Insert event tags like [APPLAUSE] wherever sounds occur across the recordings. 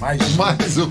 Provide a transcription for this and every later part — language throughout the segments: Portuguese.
Mais um. Mais um.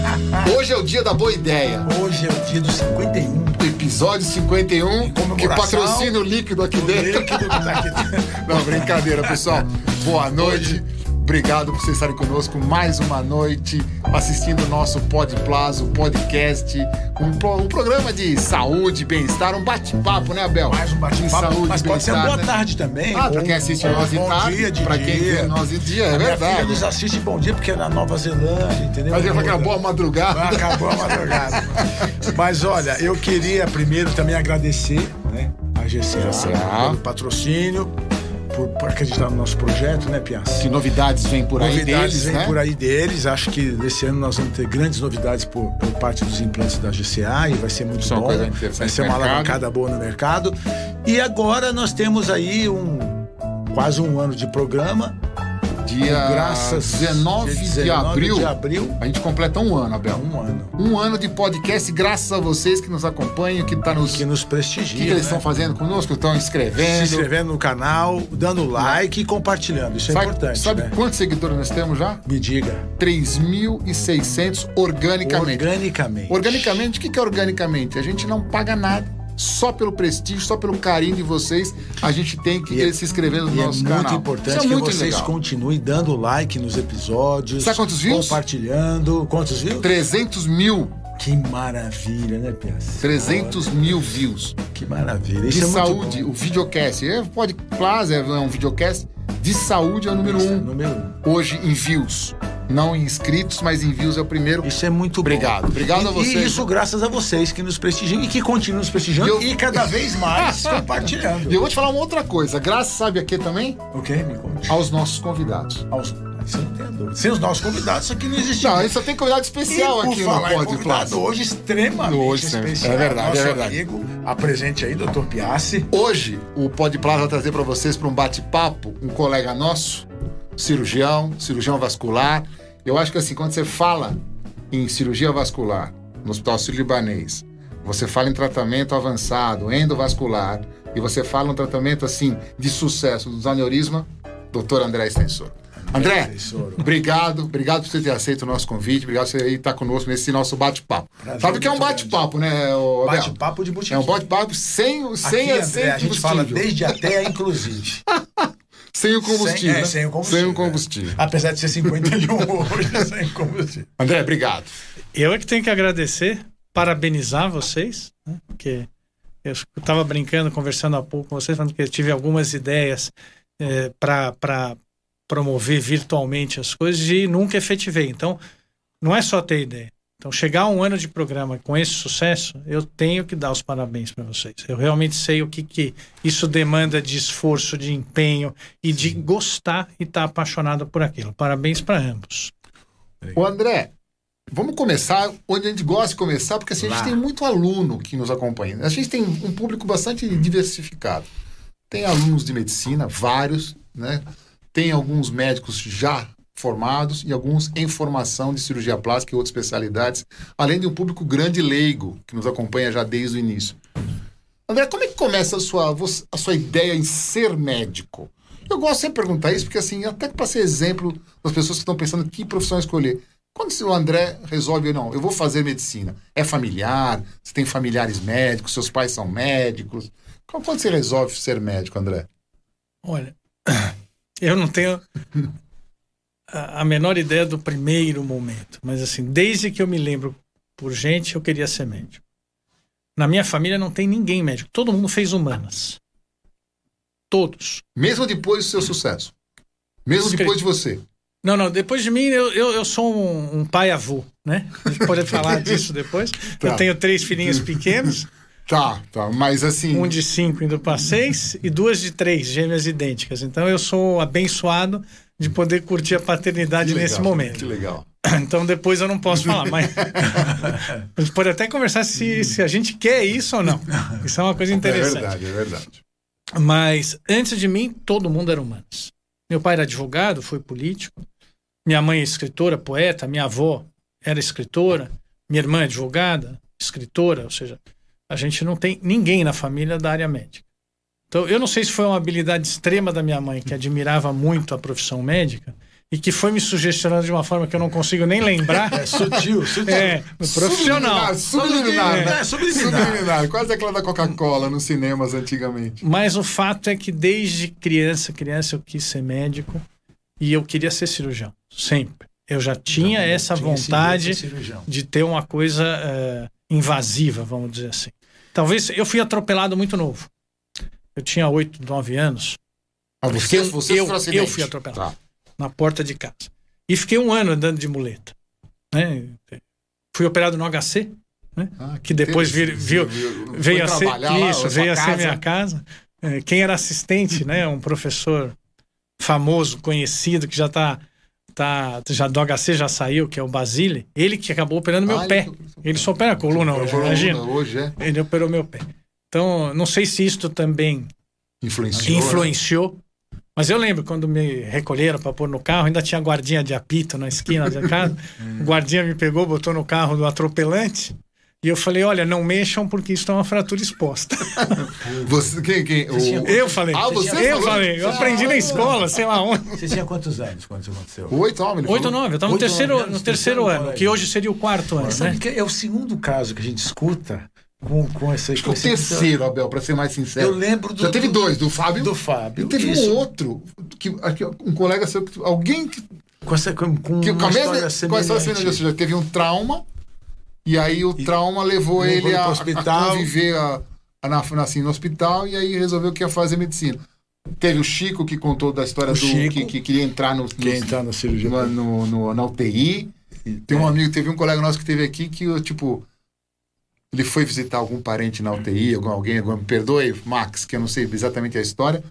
[LAUGHS] Hoje é o dia da boa ideia. Hoje é o dia do 51. Episódio 51, Em que patrocina o líquido aqui dentro. Líquido tá aqui [LAUGHS] dentro. Não, brincadeira, pessoal. Boa noite. Obrigado por vocês estarem conosco mais uma noite, assistindo o nosso Pod Plaza, o podcast, um, um programa de saúde, bem-estar, um bate-papo, né, Abel? Mais um bate-papo. saúde, Mas pode ser boa né? tarde também. Ah, pra Ou- quem assiste ou nós de bom tarde, dia, de pra quem dia. vê nós de dia, é A minha verdade. nos assiste bom dia porque é na Nova Zelândia, entendeu? Mas ele acabou a madrugada. Acabou a madrugada. [LAUGHS] Mas olha, eu queria primeiro também agradecer né, a GCA, GCA. pelo patrocínio, por, por acreditar no nosso projeto, né, Pias? Que novidades vêm por aí novidades deles, vêm né? por aí deles. Acho que esse ano nós vamos ter grandes novidades por, por parte dos implantes da GCA e vai ser muito Isso é bom. Vai ser uma alavancada boa no mercado. E agora nós temos aí um quase um ano de programa. Dia graças 19, dia de 19 abril, de abril. a gente completa um ano, Abel. Um ano. Um ano de podcast, graças a vocês que nos acompanham, que tá nos. Que nos O prestigia. que, que eles né? estão fazendo conosco? Estão Se inscrevendo. inscrevendo no canal, dando like e compartilhando. Isso é Sabe, importante. sabe né? quantos seguidores nós temos já? Me diga. 3.600 organicamente. Organicamente. Organicamente, o que é organicamente? A gente não paga nada. Só pelo prestígio, só pelo carinho de vocês, a gente tem que E é- se inscrever no é nosso muito canal. importante Isso é que muito vocês legal. continuem dando like nos episódios. Sabe quantos views? Compartilhando. Quantos views? 300 mil. Que maravilha, né, Pias? 300 mil views. Que maravilha. De Isso é muito saúde, o videocast. É, pode, Plaza é um videocast de saúde é o número Isso é um. número um. Hoje em views. Não em inscritos, mas em views é o primeiro. Isso é muito Obrigado. bom. Obrigado e, a vocês. E isso graças a vocês que nos prestigiam e que continuam nos prestigiando Eu- e cada vez mais [LAUGHS] compartilhando. E eu vou te falar uma outra coisa. Graças, sabe a quê também? O quê? Me conte. Aos nossos convidados. Aos... Isso não tenho dúvida. Sem os nossos convidados, isso aqui não existe. Não, a só tem convidado especial E aqui falar no Pod convidado Plaza. hoje extremamente Hoje, especial. É verdade, Nosso é verdade. amigo, apresente aí, doutor Piassi. Hoje, o Pod Plaza vai trazer para vocês, para um bate-papo, um colega nosso, cirurgião, cirurgião vascular. Eu acho que assim, quando você fala em cirurgia vascular no Hospital Sírio-Libanês, você fala em tratamento avançado, endovascular, e você fala um tratamento assim de sucesso dos aneurisma, doutor André Extensor. André, Extensor. obrigado, obrigado por você ter aceito o nosso convite, obrigado por você estar conosco nesse nosso bate-papo. Sabe que é um bate-papo, né? Bate-papo de botiquim. É um bate-papo sem, sem, Aqui, André, a gente fala desde até, inclusive. [LAUGHS] Sem o combustível. Sem, é, né? sem o combustível. Sem o combustível. é. Apesar de ser 51 [LAUGHS] hoje, sem combustível. André, obrigado. Eu é que tenho que agradecer, parabenizar vocês, né? porque eu estava brincando, conversando há pouco com vocês, falando que eu tive algumas ideias para promover virtualmente as coisas e nunca efetivei. Então, não é só ter ideia. Então, chegar a um ano de programa com esse sucesso, eu tenho que dar os parabéns para vocês. Eu realmente sei o que, que isso demanda de esforço, de empenho e de gostar e estar apaixonado por aquilo. Parabéns para ambos. Ô, André, vamos começar onde a gente gosta de começar, porque assim, a gente Lá. tem muito aluno que nos acompanha. A gente tem um público bastante diversificado. Tem alunos de medicina, vários, né? Tem alguns médicos já formados e alguns em formação de cirurgia plástica e outras especialidades, além de um público grande leigo que nos acompanha já desde o início. André, como é que começa a sua, a sua ideia em ser médico? Eu gosto sempre de perguntar isso, porque assim, até para ser exemplo das pessoas que estão pensando que profissão escolher. Quando o André resolve, não, eu vou fazer medicina, é familiar, você tem familiares médicos, seus pais são médicos. Quando você resolve ser médico, André? Olha, [COUGHS] eu não tenho a a menor ideia do primeiro momento, mas assim, desde que eu me lembro por gente, eu queria ser médico. Na minha família não tem ninguém médico, todo mundo fez humanas. Todos. Mesmo depois do seu sucesso. Mesmo Escre- depois de você. Não, não, depois de mim eu, eu, eu sou um, um pai avô, né? A gente pode [LAUGHS] falar disso depois. Tá. Eu tenho três filhinhos pequenos, [LAUGHS] Tá, tá. Mas assim. um de cinco indo para seis e duas de três, gêmeas idênticas. Então eu sou abençoado de poder curtir a paternidade que nesse legal, momento. Que legal. [CLEARS THROAT] Então depois eu não posso [LAUGHS] falar, mas a gente pode até conversar se, se a gente quer isso ou não. Isso é uma coisa É interessante. verdade, é verdade. Mas antes de mim, todo mundo era humanos. Meu pai era advogado, foi político. Minha mãe é escritora, poeta. Minha avó era escritora. Minha irmã é advogada, escritora. Ou seja, a gente não tem ninguém na família da área médica. Então, eu não sei se foi uma habilidade extrema da minha mãe, que admirava muito a profissão médica, e que foi me sugestionando de uma forma que eu não consigo nem lembrar. É sutil, sutil. É, profissional. Subliminar, né? É, subliminar. Subliminar. Quase aquela da Coca-Cola nos cinemas antigamente. Mas o fato é que desde criança, criança eu quis ser médico e eu queria ser cirurgião, sempre. Eu já tinha Então, essa tinha vontade de ter uma coisa eh, invasiva, vamos dizer assim. Talvez eu fui atropelado muito novo. Eu tinha 8, 9 anos, Ah, você, Eu- você eu- eu fui atropelado. Tá. na porta de casa. E fiquei um ano andando de muleta. Né? Fui operado no HC, Ah, que depois vir- viu- veio a ser lá, isso, veio a ser minha casa. É, Quem era assistente, né, um professor famoso, conhecido, que já tá, tá já do HC já saiu, que é o Basile, ele que acabou operando meu Ah, pé. ele- Ele só opera a coluna hoje, imagina. Hoje é. Ele operou meu pé. Então, não sei se isto também Influenciou. influenciou. Mas eu lembro quando me recolheram para pôr no carro, ainda tinha guardinha de apito na esquina da casa. o guardinha me pegou, botou no carro do atropelante. E eu falei: olha, não mexam porque isso é uma fratura exposta. [LAUGHS] Você, quem, quem? O, eu falei. Ah, você eu falou? falei. Eu aprendi na escola, sei lá onde. Você tinha quantos anos quando isso aconteceu? Oito homens. ele Oito, nove. Eu estava no terceiro, no anos, terceiro terceiro ano, ano. que hoje seria o quarto ano, né? que é o segundo caso que a gente escuta com, com esse... Acho que Com o terceiro, Abel, pra ser mais sincero. Eu lembro do... Já teve do- dois, do Fábio. Do Fábio. E teve Isso. um outro, que, que um colega seu, que- alguém que, Com, essa, com, com que com a mesma. história Com semelhante. semelhante, ou seja, teve um trauma, e aí o trauma levou, levou ele ele a, pro a hospital. conviver a, a, na, assim, no hospital, e aí resolveu que ia fazer medicina. Teve o Chico que contou da história O do Chico. que, que queria entrar no, Quem no- entrar na cirurgia. no, no, no- na UTI. Tem um amigo, teve um colega nosso que teve aqui que, tipo, ele foi visitar algum parente na UTI, algum, alguém, algum, me perdoe, Max, que eu não sei exatamente a história,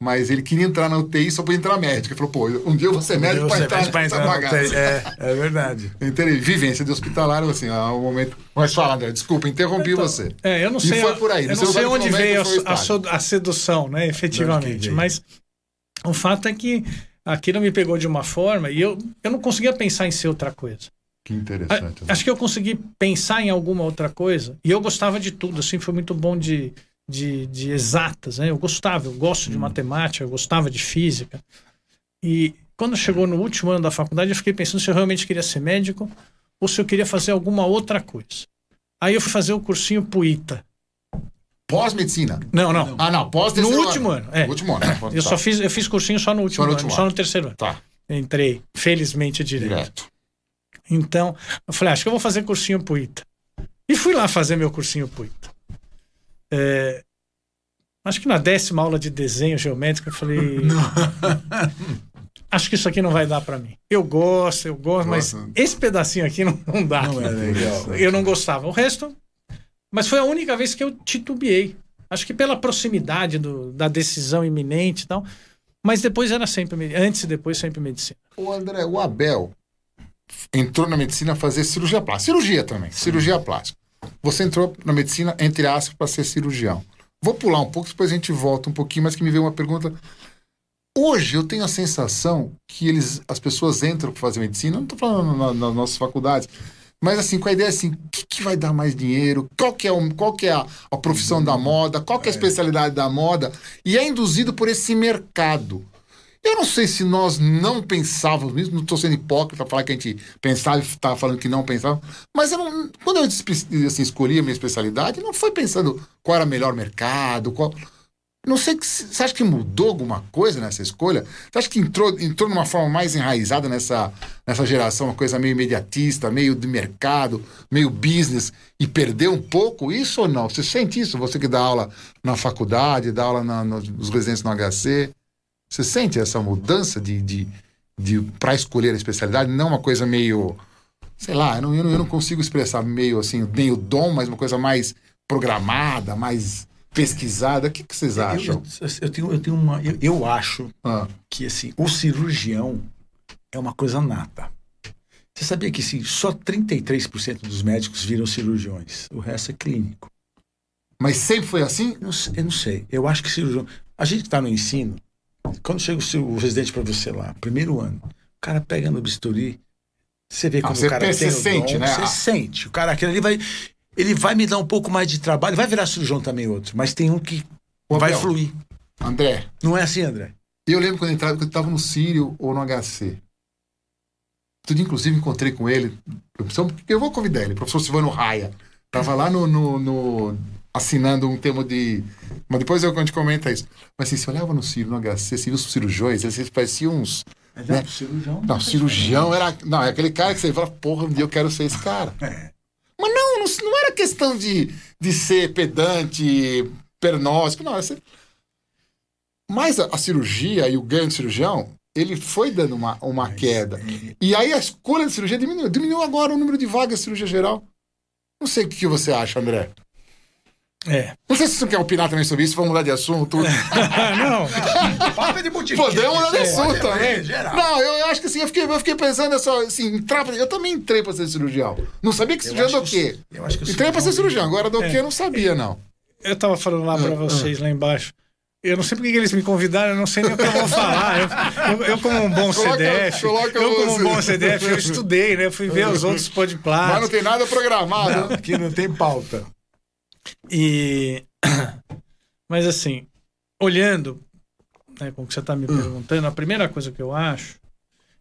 mas ele queria entrar na UTI só para entrar médico. Ele falou, pô, um dia eu vou ser médico para entrar pra entrar bagaça. UTI. É, é verdade. [LAUGHS] Então, vivência de hospitalar, assim, é um momento... Mas fala, André, desculpa, interrompi você. É, eu não E sei, foi por aí, eu não sei onde veio a, a sedução, né, efetivamente. Mas o fato é que aquilo me pegou de uma forma e eu, eu não conseguia pensar em ser outra coisa. Que A- interessante. Acho que eu consegui pensar em alguma outra coisa e eu gostava de tudo, assim, foi muito bom de, de, de exatas, né? Eu gostava, eu gosto de matemática, eu gostava de física. E quando chegou no último ano da faculdade, eu fiquei pensando se eu realmente queria ser médico ou se eu queria fazer alguma outra coisa. Aí eu fui fazer o cursinho PUITA. Pós-medicina. Não, não. Ah, não, pós No último ano, é. No último ano. Eu só fiz, eu fiz cursinho só no último no ano, último só no ano. terceiro ano. Tá, Entrei, felizmente, direito. direto. Então, eu falei, acho que eu vou fazer cursinho PUITA. E fui lá fazer meu cursinho PUITA. É, acho que na décima aula de desenho geométrico eu falei. [LAUGHS] [LAUGHS] acho que isso aqui não vai dar para mim. Eu gosto, eu gosto, mas esse pedacinho aqui não, não dá. Não é legal. Eu não gostava. O resto. Mas foi a única vez que eu titubeei. Acho que pela proximidade do- da decisão iminente e tal. Mas depois era sempre. Antes e depois sempre medicina. O André, o Abel entrou na medicina fazer cirurgia plástica. Cirurgia também, cirurgia plástica. Você entrou na medicina, entre aspas, para ser cirurgião. Vou pular um pouco, depois a gente volta um pouquinho, mas que me veio uma pergunta. Hoje eu tenho a sensação que eles, as pessoas entram para fazer medicina, não estou falando na- nas nossas faculdades, mas assim, com a ideia assim, o que, que vai dar mais dinheiro? Qual que é, o, qual que é a, a profissão da moda? Qual que é a especialidade da moda? E é induzido por esse mercado. Eu não sei se nós não pensávamos nisso, não estou sendo hipócrita falar que a gente pensava e estava falando que não pensava, mas eu não- quando eu assim, escolhi a minha especialidade, não foi pensando qual era o melhor mercado, qual. Não sei, você acha que mudou alguma coisa nessa escolha? Você acha que entrou, entrou numa forma mais enraizada nessa, nessa geração, uma coisa meio imediatista, meio de mercado, meio business, e perdeu um pouco isso ou não? Você sente isso? Você que dá aula na faculdade, dá aula na, no- nos residentes no HC, você sente essa mudança de, de, de para escolher a especialidade? Não uma coisa meio, sei lá, eu não, eu não, consigo expressar meio assim, meio dom, mas uma coisa mais programada, mais pesquisada. O que, que vocês acham? eu, eu tenho, eu tenho uma. Eu, eu acho Ah, que assim, o cirurgião é uma coisa nata. Você sabia que assim, só 33% dos médicos viram cirurgiões? O resto é clínico. mas sempre foi assim? Eu não eu não sei. Eu acho que cirurgião. A gente que está no ensino, quando chega o, seu- o residente para você lá, primeiro ano, o cara pega no bisturi, você vê como você o cara tem você o sente, dom, né? Você Ah. sente. O cara, aquele ali vai. Ele vai me dar um pouco mais de trabalho, vai virar cirurgião também outro, mas tem um que Ô, vai Abel, fluir. André, Não é assim, André? eu lembro quando eu entrava, quando eu estava no Sírio ou no HC. Tudo, inclusive, encontrei com ele. Eu vou convidar ele, professor Silvano Raia. Tava lá no, no, no assinando um termo de. Mas depois eu, a gente comenta isso. Mas assim, você olhava no Ciro, no HC, você viu os cirurgiões, eles pareciam uns. Mas né? é, cirurgião. Não, cirurgião era. Não, é aquele cara que você fala, porra, um dia eu quero ser esse cara. [LAUGHS] É. Mas não, não, não era questão de, de ser pedante, pernóstico, não. Mas a, a, cirurgia e o ganho de cirurgião, ele foi dando uma, uma Mas, queda. É... E aí a escolha de cirurgia diminuiu. Diminuiu agora o número de vagas de cirurgia geral. Não sei o que você acha, André. É. Não sei se você quer opinar também sobre isso, vamos mudar de assunto. [LAUGHS] não. [LAUGHS] Papo de botiquim. Podemos mudar de assunto também. Não, eu, eu, acho que assim, eu fiquei, eu fiquei pensando só, assim, entrar, eu também entrei pra ser cirurgião. Não sabia que cirurgião do quê? Eu acho que entrei pra ser cirurgião, agora do é. quê eu não sabia, não. Eu tava falando lá pra vocês, lá embaixo. Eu não sei porque eles me convidaram, eu não sei nem o que eu vou falar. Eu, eu, eu como um bom coloca, CDF, coloca eu como um bom CDF, eu estudei, né? Fui ver os outros [LAUGHS] podplasts. Mas não tem nada programado. Não, aqui não tem pauta. E [CLEARS THROAT] mas assim, olhando né, com o que você está me hum. perguntando, a primeira coisa que eu acho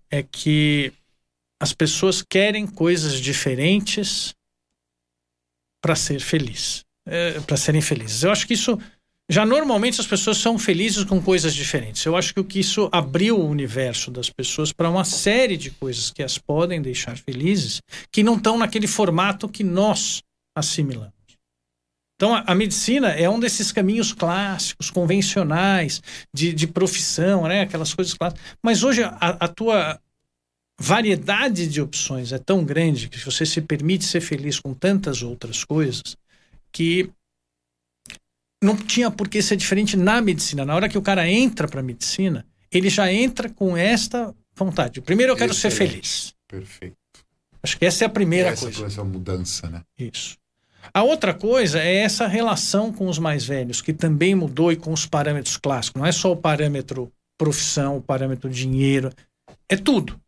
é que as pessoas querem coisas diferentes para ser feliz, é, para serem felizes. Eu acho que isso já normalmente as pessoas são felizes com coisas diferentes. Eu acho que o que isso abriu o universo das pessoas para uma série de coisas que as podem deixar felizes, que não estão naquele formato que nós assimilamos. Então, a, a, medicina é um desses caminhos clássicos, convencionais, de, de profissão, né? aquelas coisas clássicas. Mas hoje, a, a tua variedade de opções é tão grande que você se permite ser feliz com tantas outras coisas que não tinha por que ser diferente na medicina. Na hora que o cara entra para a medicina, ele já entra com esta vontade. Primeiro, eu quero Excelente. ser feliz. Perfeito. Acho que essa é a primeira essa coisa. Essa mudança, né? Isso. A outra coisa é essa relação com os mais velhos, que também mudou e com os parâmetros clássicos. Não é só o parâmetro profissão, o parâmetro dinheiro, é tudo.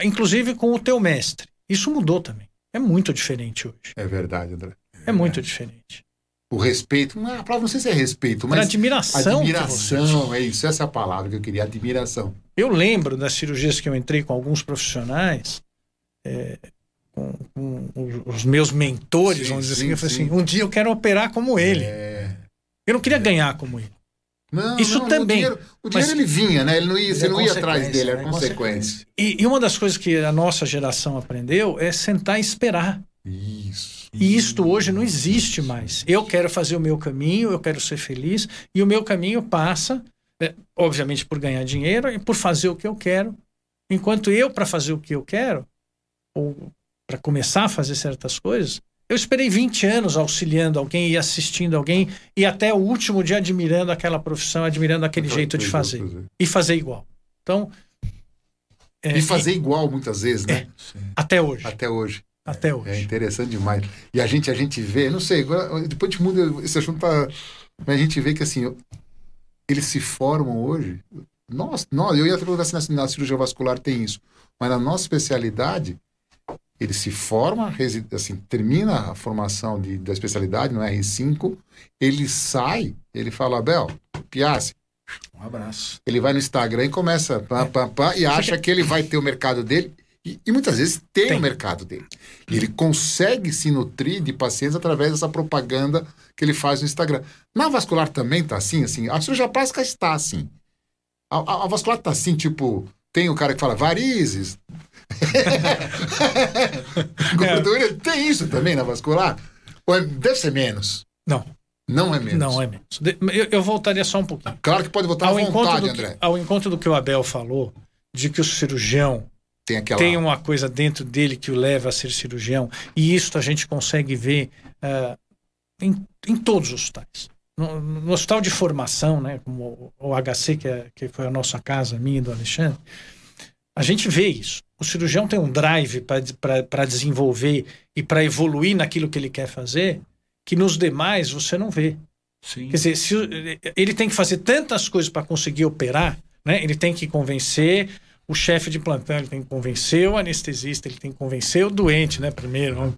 Inclusive com o teu mestre. Isso mudou também. É muito diferente hoje. É verdade, André. É, é muito diferente. O respeito, não, a palavra não sei se é respeito, mas. admiração. Admiração, é isso, essa é a palavra que eu queria, admiração. Eu lembro das cirurgias que eu entrei com alguns profissionais, é, com, com, os meus mentores, sim, vamos dizer sim, assim, eu falei assim: um dia eu quero operar como ele. É, eu não queria é. ganhar como ele. Não, Isso não, também. O dinheiro, o dinheiro ele vinha, né? Ele não ia, você não ia atrás dele, era é consequência. E, e, uma das coisas que a nossa geração aprendeu é sentar e esperar. Isso. E isto hoje não existe mais. Eu quero fazer o meu caminho, eu quero ser feliz, e o meu caminho passa, é, obviamente, por ganhar dinheiro e por fazer o que eu quero. Enquanto eu, para fazer o que eu quero, ou para começar a fazer certas coisas, eu esperei 20 anos auxiliando alguém e assistindo alguém e até o último dia admirando aquela profissão, admirando aquele então, jeito de fazer. fazer. E fazer igual. Então. É, e fazer e, igual muitas vezes, né? É, até hoje. Até hoje. Até hoje. É interessante demais. E a gente, a gente vê, não sei, depois de muda, esse assunto tá. Mas a gente vê que assim, eles se formam hoje. Nós, nós eu ia perguntar se na, na cirurgia vascular tem isso. Mas na nossa especialidade, ele se forma, assim, termina a formação de, da especialidade no R5, ele sai, ele fala, Abel, Piassi, um abraço. Ele vai no Instagram e começa pá, pá, pá, e acha que ele vai ter o mercado dele. E, e muitas vezes tem, tem, o mercado dele. E ele consegue se nutrir de pacientes através dessa propaganda que ele faz no Instagram. Na vascular também tá assim, assim. A cirurgia plástica está assim. A, a, a vascular tá assim, tipo, tem o cara que fala varizes, [LAUGHS] Gordura, é. tem isso também na vascular? Ou é, deve ser menos? Não. Não é menos? Não é menos. Eu, eu voltaria só um pouquinho. Claro que pode voltar ao à vontade, que, André. Ao encontro do que o Abel falou, de que o cirurgião tem, aquela... tem uma coisa dentro dele que o leva a ser cirurgião, e isso a gente consegue ver uh, em, em todos os hospitais. No, no, hospital de formação, né, como o, o HC, que, é, que foi a nossa casa, minha e do Alexandre, a gente vê isso. O cirurgião tem um drive para desenvolver e para evoluir naquilo que ele quer fazer, que nos demais você não vê. Sim. Quer dizer, se, ele tem que fazer tantas coisas para conseguir operar, né? ele tem que convencer o chefe de plantão ele tem que convencer o anestesista, ele tem que convencer o doente, né? Primeiro.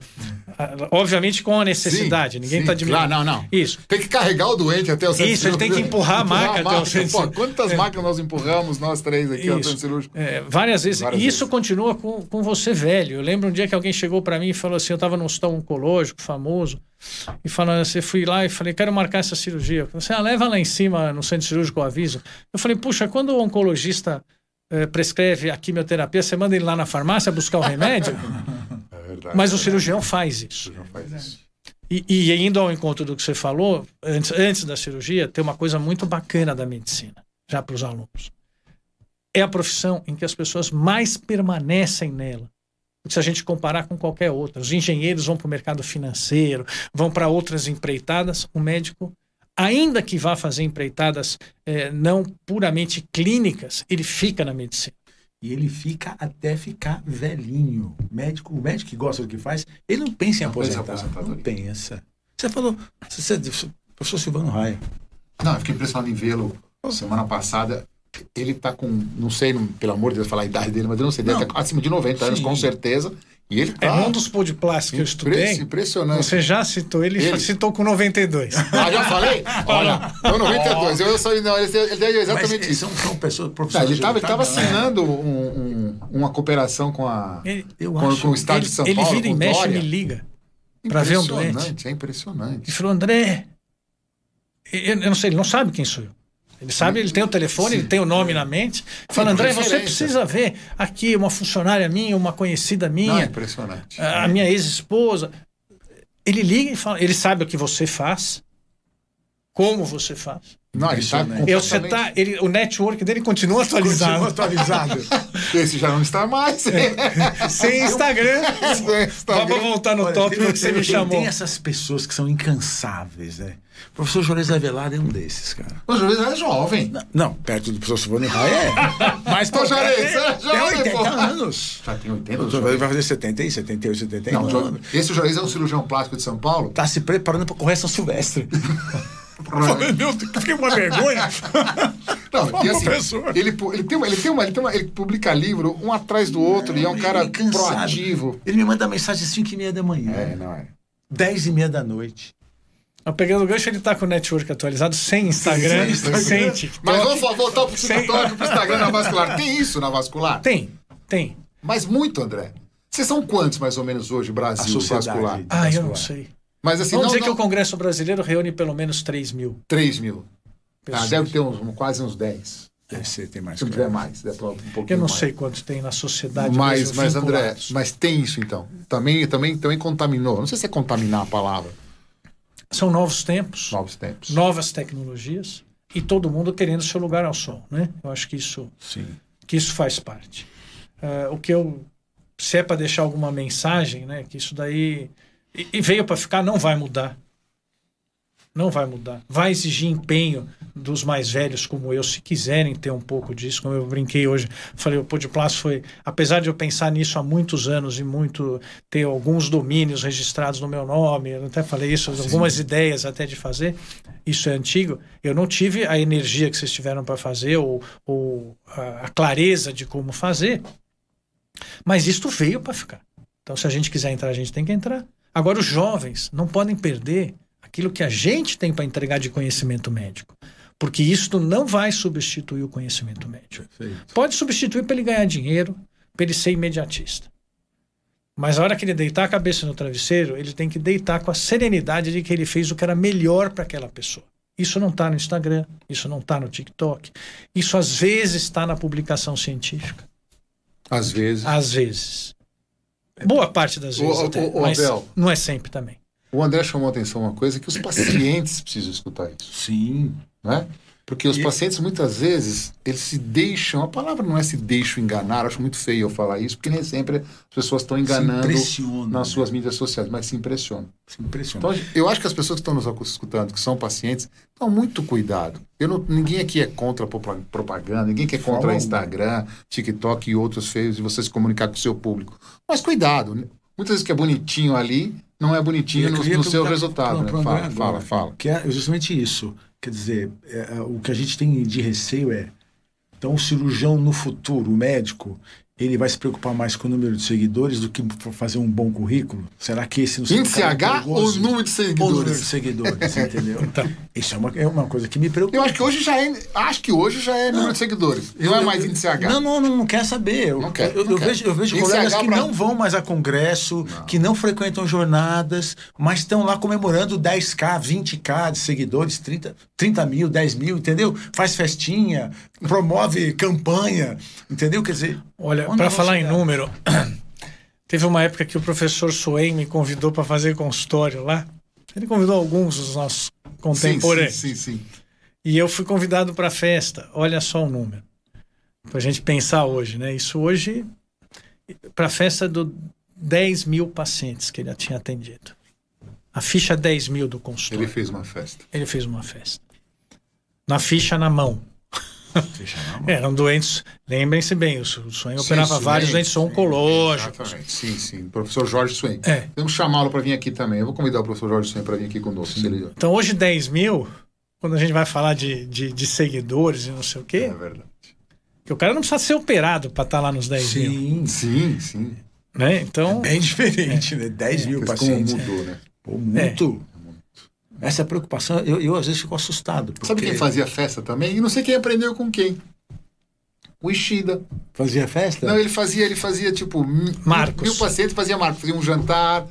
Ah, Obviamente com a necessidade, ninguém está diminuindo. Claro, não, não. Isso. Tem que carregar o doente até o centro Isso, ele tem que empurrar a maca até o centro Pô, quantas macas nós empurramos, nós três aqui, ao centro cirúrgico? É, várias vezes. Várias e isso vezes. continua com, com você velho. Eu lembro um dia que alguém chegou para mim e falou assim: eu estava num hospital oncológico famoso, e falando assim, eu fui lá e falei: quero marcar essa cirurgia. Você ah, leva lá em cima no centro cirúrgico o aviso. Eu falei: puxa, quando o oncologista eh, prescreve a quimioterapia, você manda ele lá na farmácia buscar o remédio? [LAUGHS] É verdade. Mas o cirurgião faz isso. Não faz isso. E, e indo ao encontro do que você falou, antes, antes da cirurgia, tem uma coisa muito bacana da medicina, já para os alunos. É a profissão em que as pessoas mais permanecem nela. Se a gente comparar com qualquer outra. Os engenheiros vão para o mercado financeiro, vão para outras empreitadas. O médico, ainda que vá fazer empreitadas eh, não puramente clínicas, ele fica na medicina. E ele fica até ficar velhinho. Médico, o médico que gosta do que faz, ele não pensa em Não aposentar. Não pensa. Você falou, você, professor Silvano Raia. Não, eu fiquei impressionado em vê-lo semana passada. Ele tá com, não sei, pelo amor de Deus, falar a idade dele, mas eu não sei, deve Não. estar acima de 90 anos, Sim. com certeza. E ele É tá um dos podplasts que eu estudei. impressionante. Você já citou ele, Ele. citou com 92. [LAUGHS] Ah, já falei? Olha, eu 92, eu, eu sou, não, ele, ele deve exatamente Mas isso. São, são pessoas, Não, profissionais. ele estava tava cada- assinando um- um- uma cooperação com a Ele, Eu com, acho. com o estado ele, de São ele Paulo, vira e mexe e me liga. pra ver um doente. Impressionante, É impressionante. Ele falou, André, eu, eu não sei, ele não sabe quem sou eu. Ele sabe, ele tem o telefone, ele tem o nome na mente. Fala, por André, você precisa ver aqui uma funcionária minha, uma conhecida Não, é minha, impressionante. a minha ex-esposa. Ele liga e fala, ele sabe o que você faz, como você faz. Não, ele está. Eu, você completamente... tá, ele, o network dele continua atualizado. atualizado. [LAUGHS] Esse já não está mais. Sem Instagram. [LAUGHS] Instagram. Vamos voltar no tópico que você me tem, chamou. Tem essas pessoas que são incansáveis, né? O professor Juarez Avelar é um desses, cara. O juiz é jovem. Não, não, perto do professor Silvano Raia é. [LAUGHS] Mas Ô, Juarez, tem, é tem jovem, 80 pô. anos. Já tem 80 O doutor vai fazer 70, 78, 79 Não, anos. Esse Juarez é um cirurgião plástico de São Paulo. Tá se preparando para correr São Silvestre. Meu Deus, fiquei uma vergonha. [LAUGHS] Não, e assim, professor. ele, ele, tem uma, ele, tem uma, ele, tem uma, ele publica livro um atrás do outro e é um cara Ele incansável. proativo. Ele me manda mensagem às 5 e meia da manhã. É, não é. 10 e meia da noite. Ó, Pegando o gancho, ele tá com o network atualizado, sem Instagram, Sem Instagram. sem TikTok. Mas vamos vo- voltar pro Sem- TikTok, pro Instagram na vascular. Tem isso na vascular? Tem, tem. Mas muito, André. Vocês são quantos, mais ou menos, hoje, A Brasil sociedade. vascular? Ah, eu vascular. não sei. Mas assim, Vamos não, dizer não, que o Congresso Brasileiro reúne pelo menos 3 mil 3 mil. Ah, deve ter uns, quase uns 10. Deve ser, tem mais Se tiver mais, deve ter um pouquinho Eu não mais. sei quantos tem na sociedade. Mas, mas André, mas tem isso então. Também, também, também contaminou. Não sei se é contaminar a palavra. São novos tempos, Novos tempos. novas tecnologias e todo mundo querendo seu lugar ao sol, né? Eu acho que isso, Sim. que isso faz parte. Ah, o que eu, se é para deixar alguma mensagem, né? Que isso daí e, e veio para ficar, não vai mudar. Não vai mudar. Vai exigir empenho dos mais velhos como eu, se quiserem ter um pouco disso. Como eu brinquei hoje, falei, o Podplas foi, apesar de eu pensar nisso há muitos anos e muito ter alguns domínios registrados no meu nome, eu até falei isso, algumas ideias até de fazer. Isso é antigo. Eu não tive a energia que vocês tiveram para fazer ou, ou a, a clareza de como fazer. Mas isto veio para ficar. Então, se a gente quiser entrar, a gente tem que entrar. Agora, os jovens não podem perder aquilo que a gente tem para entregar de conhecimento médico. Porque isso não vai substituir o conhecimento médico. Perfeito. Pode substituir para ele ganhar dinheiro, para ele ser imediatista. Mas a hora que ele deitar a cabeça no travesseiro, ele tem que deitar com a serenidade de que ele fez o que era melhor para aquela pessoa. Isso não está no Instagram, isso não está no TikTok. Isso às vezes está na publicação científica. Às vezes. Às vezes. Boa parte das vezes. ô, até, ô, mas Abel. não é sempre também. O André chamou a atenção uma coisa que os pacientes precisam escutar isso, Sim. né? Porque os E- pacientes muitas vezes eles se deixam, a palavra não é se deixam enganar, acho muito feio eu falar isso, porque nem sempre as pessoas estão enganando impressionam, nas né? suas mídias sociais, mas se impressionam. Se impressiona. Então, eu acho que as pessoas que estão nos escutando, que são pacientes, estão muito cuidado. Eu não, ninguém aqui é contra propaganda, ninguém aqui é contra Forma Instagram, TikTok e outros feios de você se comunicar com o seu público. Mas cuidado, né? muitas vezes que é bonitinho ali, não é bonitinho no, no seu resultado. pro- Né? André Fala, agora, fala, fala. Que é justamente isso. Quer dizer, é, é, o que a gente tem de receio é Então, o cirurgião no futuro, o médico, ele vai se preocupar mais com o número de seguidores do que fazer um bom currículo? Será que esse não Índice H ou número de seguidores? Ou número de seguidores, entendeu? [LAUGHS] Então, Isso é uma, é uma coisa que me preocupa. Eu acho que hoje já é, acho que hoje já é número de seguidores. Não é mais índice H. Não, não, não, não quer saber. Eu, Não quer, eu, não eu quer. vejo, eu vejo Índice colegas H que pra- não vão mais a congresso, que não frequentam jornadas, mas estão lá comemorando 10k, 20k de seguidores, 30, 30 mil, 10 mil, entendeu? Faz festinha, promove campanha, entendeu? Quer dizer, Olha, para falar em chegamos? número, [CLEARS THROAT] teve uma época que o professor Swain me convidou para fazer consultório lá. Ele convidou alguns dos nossos Sim, contemporâneos. sim, sim, sim. E eu fui convidado para a festa. Olha só o número. Para a gente pensar hoje, né? Isso hoje, para a festa do 10 mil pacientes que ele já tinha atendido. A ficha 10 mil do consultório. Ele fez uma festa. Ele fez uma festa. Na ficha na mão. Na mão. Eram doentes, lembrem-se bem, o sonho Sim, operava sim, vários sim, doentes sim, oncológicos. Exatamente. Sim, sim. Professor Jorge Swain. É. Temos que chamá-lo para vir aqui também. Eu vou convidar o professor Jorge Swain para vir aqui conosco. Se ele... Então hoje 10 mil, quando a gente vai falar de, de, de seguidores e não sei o É quê, verdade. que o cara não precisa ser operado para estar lá nos 10 mil. Sim, Sim, sim. Né? Então, bem diferente, né? 10 mil Mas como pacientes. mudou, né? Pô, muito. Essa preocupação, eu, eu às vezes fico assustado. Porque Sabe quem fazia festa também? E não sei quem aprendeu com quem. O Ishida. Fazia festa? Não, ele fazia, ele fazia tipo mil- Marcos. Mil pacientes, fazia Marcos, fazia um jantar.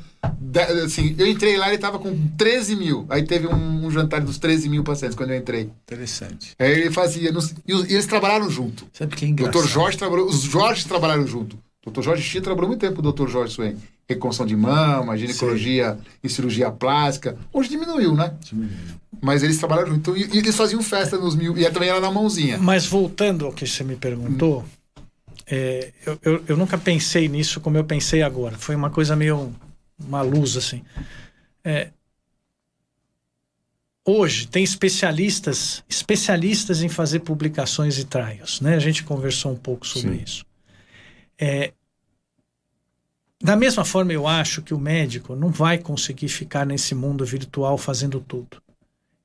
Assim, eu entrei lá, ele tava com 13 mil. Aí teve um, um jantar dos 13 mil pacientes quando eu entrei. Interessante. Aí ele fazia. não e, e eles trabalharam junto. Sabe que é engraçado? doutor Jorge trabalhou. Os Jorge trabalharam junto. Doutor Jorge Chia trabalhou muito tempo com o doutor Jorge Swain. Reconstrução de mama, ginecologia e cirurgia plástica. Hoje diminuiu, né? Mas eles trabalharam. Então, e, e eles faziam festa nos mil. E também era na mãozinha. mas voltando ao que você me perguntou, é, eu, eu, eu nunca pensei nisso como eu pensei agora. Foi uma coisa meio uma luz assim. É, hoje tem especialistas especialistas em fazer publicações e trials, né? A gente conversou um pouco sobre Sim. isso. É, da mesma forma, eu acho que o médico não vai conseguir ficar nesse mundo virtual fazendo tudo.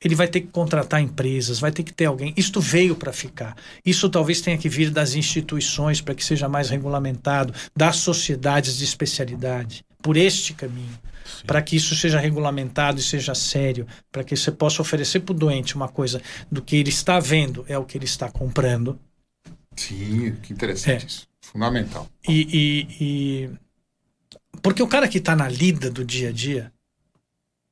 Ele vai ter que contratar empresas, vai ter que ter alguém. Isto veio para ficar. Isso talvez tenha que vir das instituições para que seja mais regulamentado, das sociedades de especialidade, por este caminho, para que isso seja regulamentado e seja sério, para que você possa oferecer para o doente uma coisa do que ele está vendo é o que ele está comprando. Sim, que interessante É. isso. Fundamental. E, e- e- porque o cara que está na lida do dia a dia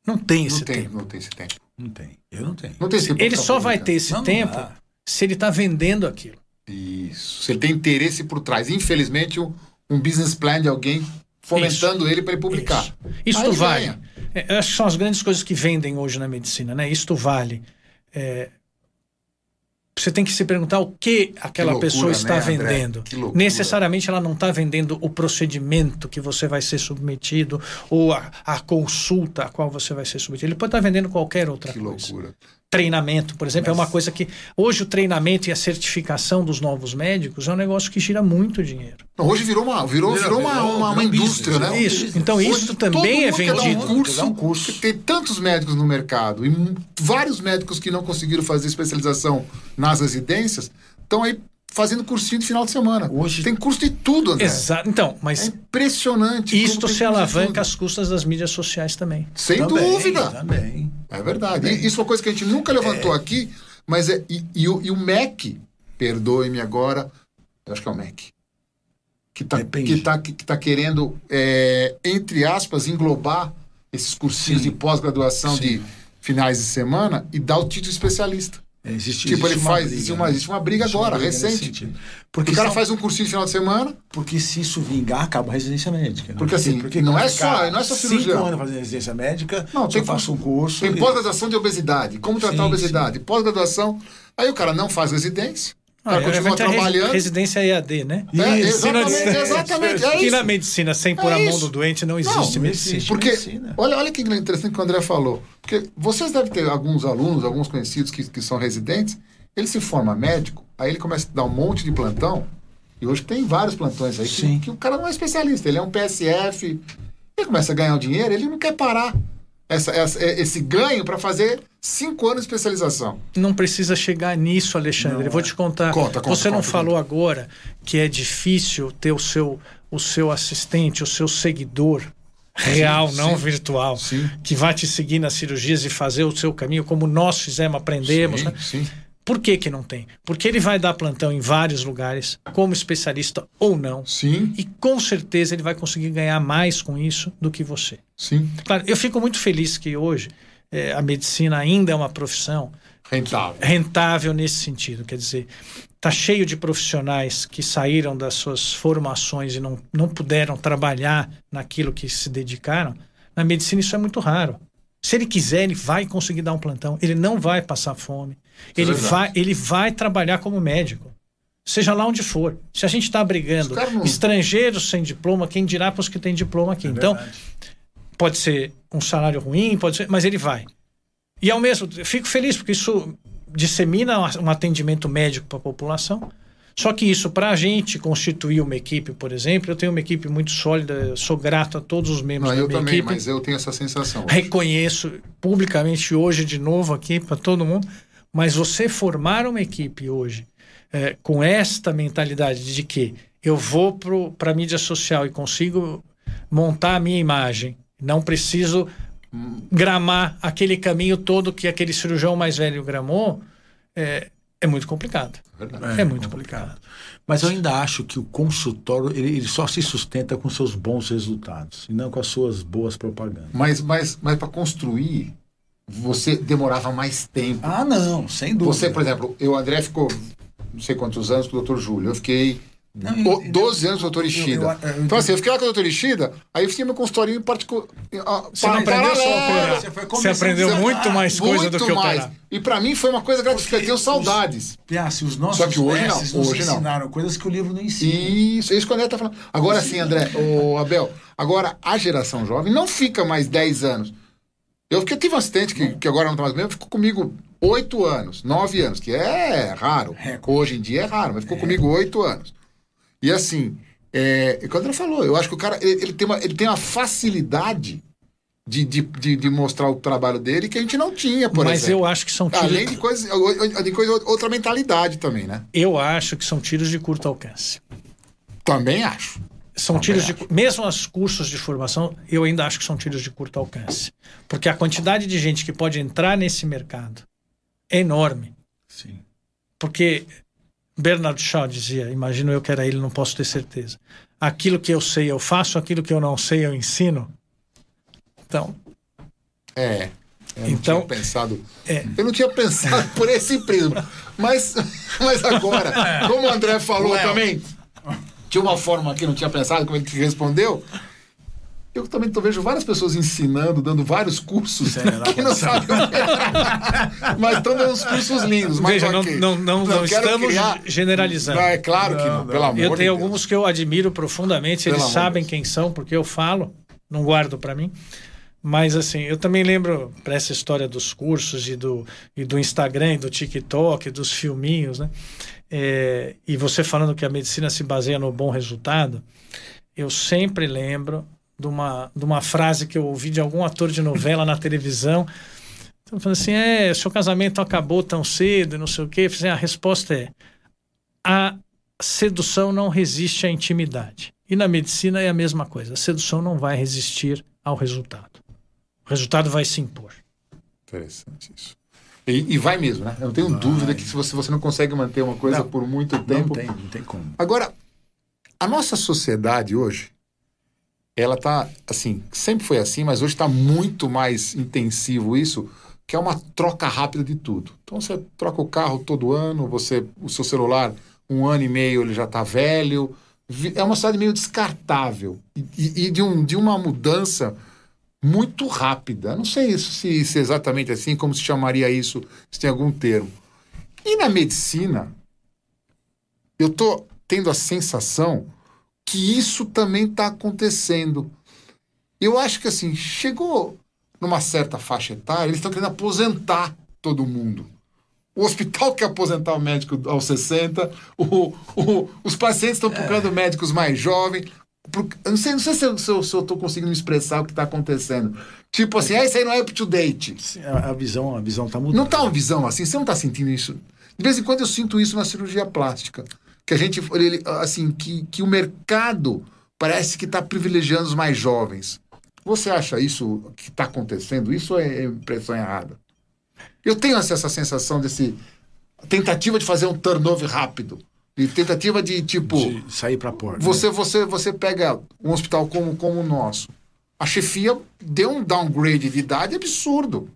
não tem Não esse tem, tempo. não tem esse tempo. Não tem. Eu não tenho. Não tem esse tempo Ele só vai ter esse Não, não tempo dá. se ele está vendendo aquilo. Isso. Se ele tem interesse por trás. Infelizmente, um, um business plan de alguém fomentando ele para ele publicar. Isso. Isto vale. É, eu acho que são as grandes coisas que vendem hoje na medicina, né? Isto vale. É, você tem que se perguntar o que aquela loucura, pessoa está né, vendendo. Que. Necessariamente ela não está vendendo o procedimento que você vai ser submetido ou a, a consulta a qual você vai ser submetido. Ele pode estar vendendo qualquer outra Que coisa. loucura. Treinamento, por exemplo, é uma coisa que. Hoje o treinamento e a certificação dos novos médicos é um negócio que gira muito dinheiro. Não, hoje virou uma, virou, virou uma, Virou- uma, uma virou indústria, business, né? virou Isso. Então Hoje isso todo também é mundo quer dar vendido. Um curso, Quer dar um curso. Tem tantos médicos no mercado e vários médicos que não conseguiram fazer especialização nas residências estão aí fazendo cursinho de final de semana. Hoje- Tem curso de tudo, André. Exato. Então, É mas impressionante. isto se alavanca às custas das mídias sociais também. Sem Também, dúvida. Também. É verdade. E Isso é uma coisa que a gente nunca levantou aqui, mas é. E, e o, e o MEC, perdoe-me agora, acho que é o MEC, que está que tá, que tá querendo, é, entre aspas, englobar esses cursinhos Sim. de pós-graduação de finais de semana e dar o título especialista. É, Existe, tipo, ele existe uma faz. briga, existe, uma, né? existe uma briga Existe uma agora, briga nesse recente. Porque Porque, o cara são- faz um cursinho de final de semana, porque se isso vingar, acaba a residência médica. né? Porque, assim, não como é só- não é só Cinco cirurgião. anos fazendo residência médica, Não, não, tem eu faço um curso. tem e- pós-graduação de obesidade. Como tratar a Sim, obesidade? Pós-graduação. Aí o cara não faz residência, Ah, continua trabalhando. residência EAD, né? É, exatamente, exatamente. É Que isso. na medicina, sem pôr É a mão do doente, não existe Não, medicina. existe. Porque, medicina. olha, olha que interessante que o André falou. Porque vocês devem ter alguns alunos, alguns conhecidos que, que são residentes, ele se forma médico, aí ele começa a dar um monte de plantão, e hoje tem vários plantões aí, que, que o cara não é especialista, ele é um PSF, ele começa a ganhar o dinheiro, ele não quer parar essa, essa- esse ganho para fazer cinco anos de especialização. Não precisa chegar nisso, Alexandre. Não, vou é. te contar. Conta, conta, Você não conta, falou agora que é difícil ter o seu, o seu assistente, o seu seguidor real, Sim, não sim. virtual, Sim. que vai te seguir nas cirurgias e fazer o seu caminho como nós fizemos, aprendemos. sim, né? Por que, que não tem? Porque ele vai dar plantão em vários lugares, como especialista ou não. Sim, E com certeza ele vai conseguir ganhar mais com isso do que você. sim. Claro, eu fico muito feliz que hoje eh, a medicina ainda é uma profissão Rentável. rentável nesse sentido. Quer dizer, está cheio de profissionais que saíram das suas formações e não, não puderam trabalhar naquilo que se dedicaram. Na medicina isso é muito raro. Se ele quiser, ele vai conseguir dar um plantão. Ele não vai passar fome. É Ele vai, ele vai trabalhar como médico. Seja lá onde for. Se a gente está brigando não- estrangeiros sem diploma, quem dirá para os que têm diploma aqui? então, Verdade. pode ser um salário ruim, pode ser, mas ele vai. E ao mesmo, eu fico feliz porque isso dissemina um atendimento médico para a população. Só que isso, para a gente constituir uma equipe, por exemplo, eu tenho uma equipe muito sólida, sou grato a todos os membros Não, da eu minha também, equipe. mas eu tenho essa sensação. Reconheço publicamente hoje de novo aqui para todo mundo, mas você formar uma equipe hoje eh, com esta mentalidade de que eu vou para a mídia social e consigo montar a minha imagem, não preciso gramar aquele caminho todo que aquele cirurgião mais velho gramou, é, é muito complicado. Verdade. É, muito complicado. Mas eu ainda acho que o consultório ele, ele só se sustenta com seus bons resultados e não com as suas boas propagandas. Mas, mas, mas para construir, você demorava mais tempo. Ah, não, sem dúvida. Você, por exemplo, eu, André, ficou não sei quantos anos com o Dr. Júlio. Eu fiquei Não, eu- 12 anos com o Dr. eu- Ishida. eu- eu- então, assim, eu fiquei lá com o Dr. Ishida, aí eu fiz meu consultório em particular. Você não aprendeu só operar. Você foi Você aprendeu a- muito mais coisa Muito do que mais. operar. E pra mim foi uma coisa gratificante. Eu tenho saudades. Piassi, os nossos Só que hoje não, nos hoje não. ensinaram coisas que o livro não ensina. Isso, é isso que o André tá falando. Agora sim, André, o Abel, agora a geração jovem não fica mais 10 anos. Eu porque tive um assistente que, que agora não tá mais comigo, ficou comigo 8 anos, 9 anos, que é raro. Hoje em dia é raro, mas ficou comigo 8 anos. E assim, é, é o que o André falou, eu acho que o cara ele, ele tem, uma, ele tem uma facilidade de, de, de, de mostrar o trabalho dele que a gente não tinha, por Mas exemplo. eu acho que são tiros. Além de coisas, de coisa, outra mentalidade também, né? Eu acho que são tiros de curto alcance. Também acho. São Também tiros de. acho. Mesmo os cursos de formação, eu ainda acho que são tiros de curto alcance. Porque a quantidade de gente que pode entrar nesse mercado é enorme. Sim. Porque Bernard Shaw dizia, imagino eu que era ele, não posso ter certeza. Aquilo que eu sei eu faço, aquilo que eu não sei eu ensino. Então, É. Eu não Então, tinha pensado. é. Eu não tinha pensado por esse prisma. Mas, [LAUGHS] mas agora, [LAUGHS] como o André falou Léo. também, de uma forma que não tinha pensado, como ele que respondeu. Eu também tô, vejo várias pessoas ensinando, dando vários cursos Será? [LAUGHS] que não sabem o que é. Mas estão dando uns cursos lindos. Mas veja, não, ok. não, não, não quero estamos criar- generalizando. Não, é claro que não, pelo amor Eu de tenho Deus. alguns que eu admiro profundamente, Pelo eles de sabem Deus. quem são, porque eu falo, não guardo para mim. Mas assim, eu também lembro para essa história dos cursos e do, e do Instagram, e do TikTok, dos filminhos, né? É, e você falando que a medicina se baseia no bom resultado, eu sempre lembro de uma, de uma frase que eu ouvi de algum ator de novela na televisão. Então, falando assim, é, seu casamento acabou tão cedo, não sei o quê. Assim, a resposta é, a sedução não resiste à intimidade. E na medicina é a mesma coisa. A sedução não vai resistir ao resultado. O resultado vai se impor. Interessante isso. E, e vai mesmo, né? Eu não tenho dúvida que se você, você não consegue manter uma coisa Não. por muito Não tempo. tem, não tem como. Agora, a nossa sociedade hoje, ela tá assim, sempre foi assim, mas hoje está muito mais intensivo isso, que é uma troca rápida de tudo. Então você troca o carro todo ano, você, o seu celular, um ano e meio ele já está velho. É uma sociedade meio descartável e, e- e de, um, de uma mudança muito rápida. Não sei se, se é exatamente assim, como se chamaria isso, se tem algum termo. E na medicina, eu tô tendo a sensação que isso também está acontecendo. Eu acho que assim, chegou numa certa faixa etária, eles estão querendo aposentar todo mundo. O hospital [LAUGHS] quer aposentar o médico aos 60, o, o- os pacientes estão procurando médicos mais jovens. Por- eu não sei, não sei se eu, se eu, se eu tô conseguindo expressar o que tá acontecendo. Tipo assim, ah, isso aí não é up to date. A, a visão, a visão tá mudando. Não tá uma visão assim? Você não tá sentindo isso? De vez em quando eu sinto isso na cirurgia plástica. Que a gente, ele, assim, que, que o mercado parece que está privilegiando os mais jovens. Você acha isso que está acontecendo? Isso é impressão errada? Eu tenho essa, essa sensação desse tentativa de fazer um turnover rápido. De tentativa de, tipo, de sair pra porta. né? você, você, você pega um hospital como, como o nosso. A chefia deu um downgrade de idade absurdo.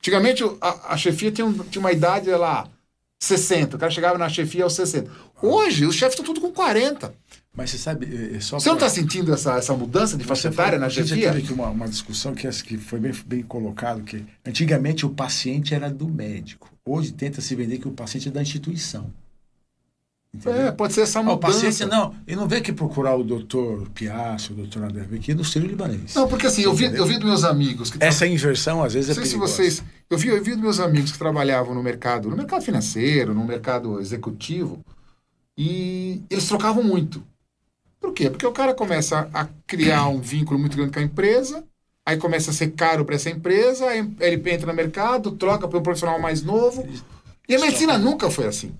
Antigamente, a, a chefia tinha, um- tinha uma idade lá, 60. O cara chegava na chefia aos 60. Hoje, os chefes estão tudo com 40. Mas você sabe, é, é só Você não pra- está sentindo essa, essa mudança de faixa etária na chefia? teve aqui uma, uma discussão que, que foi bem, bem colocado, que antigamente o paciente era do médico. Hoje tenta se vender que o paciente é da instituição. Entendeu? É, pode ser essa o mudança. paciente, não, ele não vem aqui procurar o doutor Piaço, o doutor aqui no Sírio Libanês. Não, porque assim, eu vi, eu vi dos meus amigos que Essa inversão, às vezes, Não é sei se perigosa. vocês. Eu vi, eu vi dos meus amigos que trabalhavam no mercado, no mercado financeiro, no mercado executivo, e eles trocavam muito. Por quê? Porque o cara começa a criar um vínculo muito grande com a empresa, aí começa a ser caro para essa empresa, aí ele entra no mercado, troca para um profissional mais novo. E a medicina nunca foi assim.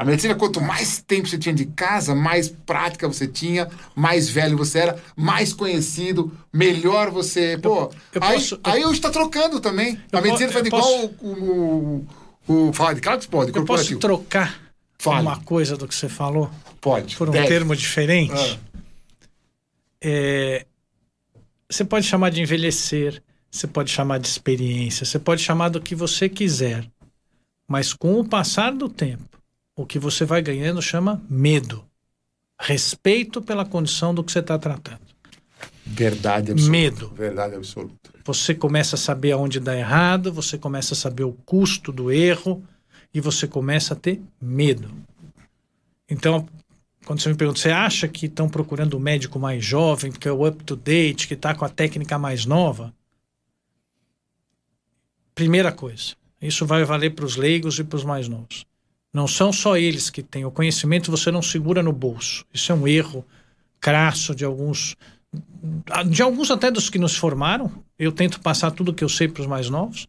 A medicina, quanto mais tempo você tinha de casa, mais prática você tinha, mais velho você era, mais conhecido, melhor você. Pô, eu aí, posso- aí hoje está trocando também. Eu a medicina faz eu igual posso- o, o, o. Fala de claro que pode, Eu posso trocar Fale. uma coisa do que você falou Pode. por um deve. termo diferente? Ah. É, você pode chamar de envelhecer, você pode chamar de experiência, você pode chamar do que você quiser. Mas com o passar do tempo, o que você vai ganhando chama medo. Respeito pela condição do que você está tratando. Verdade absoluta. Medo. Verdade absoluta. Você começa a saber aonde dá errado, você começa a saber o custo do erro e você começa a ter medo. Então, quando você me pergunta, você acha que estão procurando um médico mais jovem, que é o up to date, que está com a técnica mais nova? Primeira coisa, isso vai valer para os leigos e para os mais novos. Não são só eles que têm o conhecimento, você não segura no bolso. Isso é um erro crasso de alguns de alguns até dos que nos formaram. Eu tento passar tudo o que eu sei para os mais novos.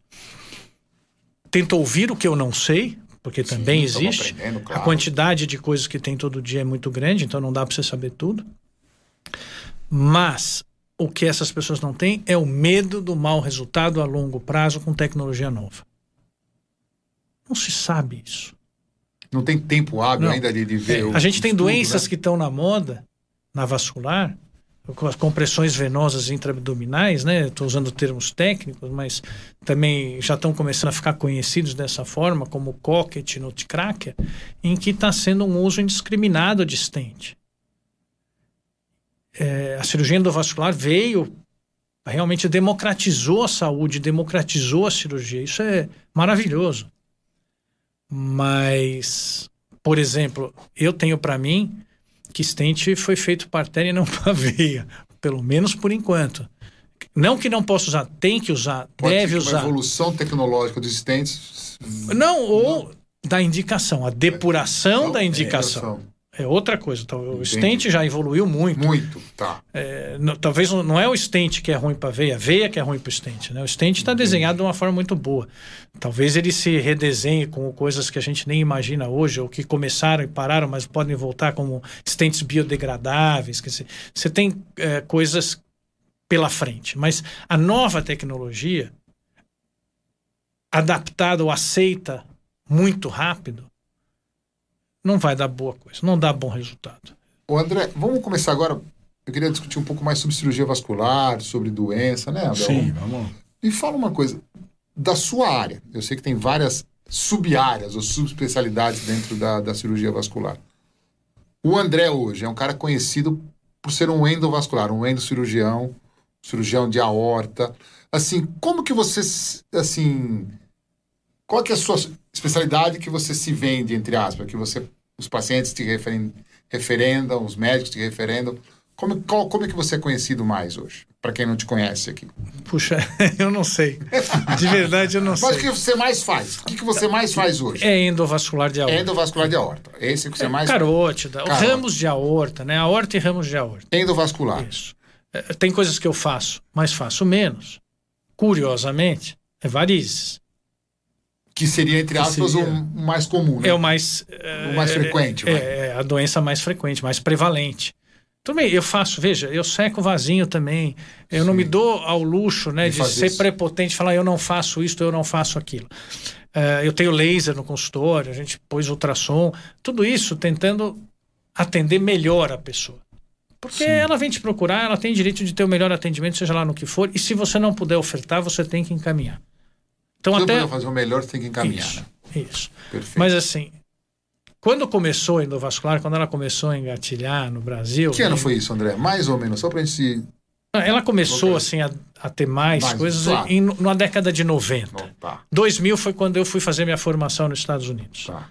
Tento ouvir o que eu não sei, porque também estamos existe. aprendendo, A claro. quantidade de coisas que tem todo dia é muito grande, então não dá para você saber tudo. Mas o que essas pessoas não têm é o medo do mau resultado a longo prazo com tecnologia nova. Não se sabe isso. Não tem tempo hábil Não. ainda de, de ver. o A gente tem estudo, doenças né? que estão na moda, na vascular, com as compressões venosas intraabdominais, né? Estou usando termos técnicos, mas também já estão começando a ficar conhecidos dessa forma, como cocket, nutcracker, em que está sendo um uso indiscriminado de stent. É, a cirurgia endovascular veio, realmente democratizou a saúde, democratizou a cirurgia. Isso é maravilhoso. Mas, por exemplo, eu tenho para mim que stent foi feito para artéria e não para veia, pelo menos por enquanto. Não que não possa usar, tem que usar, Pode deve usar. Uma evolução tecnológica dos stents. Não, ou da indicação, a depuração Não, da é, indicação. É outra coisa. Então, o Entendi. stent já evoluiu muito. Muito, tá. É, não- talvez não- é o stent que é ruim para veia, a veia que é ruim para o stent. Né? O stent está desenhado de uma forma muito boa. Talvez ele se redesenhe com coisas que a gente nem imagina hoje, ou que começaram e pararam, mas podem voltar como stents biodegradáveis. Quer dizer, você tem é, coisas pela frente. Mas a nova tecnologia, adaptada ou aceita muito rápido, não vai dar boa coisa, não dá bom resultado. Ô André, vamos começar agora. Eu queria discutir um pouco mais sobre cirurgia vascular, sobre doença, né, André? Sim, vamos. Me fala uma coisa. Da sua área, eu sei que tem várias sub-áreas ou subespecialidades dentro da, da cirurgia vascular. O André hoje é um cara conhecido por ser um endovascular, um endocirurgião, cirurgião de aorta. Assim, como que você, assim, qual que é a sua especialidade que você se vende, entre aspas, que você, os pacientes te referen- referendam, os médicos te referendam? Como, qual, como é que você é conhecido mais hoje? Para quem não te conhece aqui. Puxa, [LAUGHS] eu não sei. De verdade, eu não [LAUGHS] Mas sei. o que você mais faz? O que, que você mais faz hoje? É endovascular de aorta. Endovascular de aorta. Esse que você mais Carótida, Carótida. ramos de aorta, né? Aorta e ramos de aorta. Endovascular. Isso. É, Tem coisas que eu faço, mas faço menos. Curiosamente, é varizes. Que seria, entre aspas, seria? o mais comum, né? É o mais. O mais é, frequente, É, é a doença mais frequente, mais prevalente. Também eu faço, veja, eu seco vasinho também. Eu não Sim. me dou ao luxo né, De de ser isso. prepotente, falar eu não faço isto, eu não faço aquilo. É, eu tenho laser no consultório, a gente pôs ultrassom, tudo isso tentando atender melhor a pessoa. Porque ela vem te procurar, ela tem direito de ter o melhor atendimento, seja lá no que for, e se você não puder ofertar, você tem que encaminhar. Então, até. puder fazer o melhor, você tem que encaminhar, Isso, né? isso. Perfeito. Mas assim, quando começou a endovascular, quando ela começou a engatilhar no Brasil. que ano foi isso, André? Mais ou menos, só pra gente se... Ela começou assim a, a ter mais, Mais, coisas claro. em, na década de 90. Não, tá, 2000 foi quando eu fui fazer minha formação nos Estados Unidos. tá.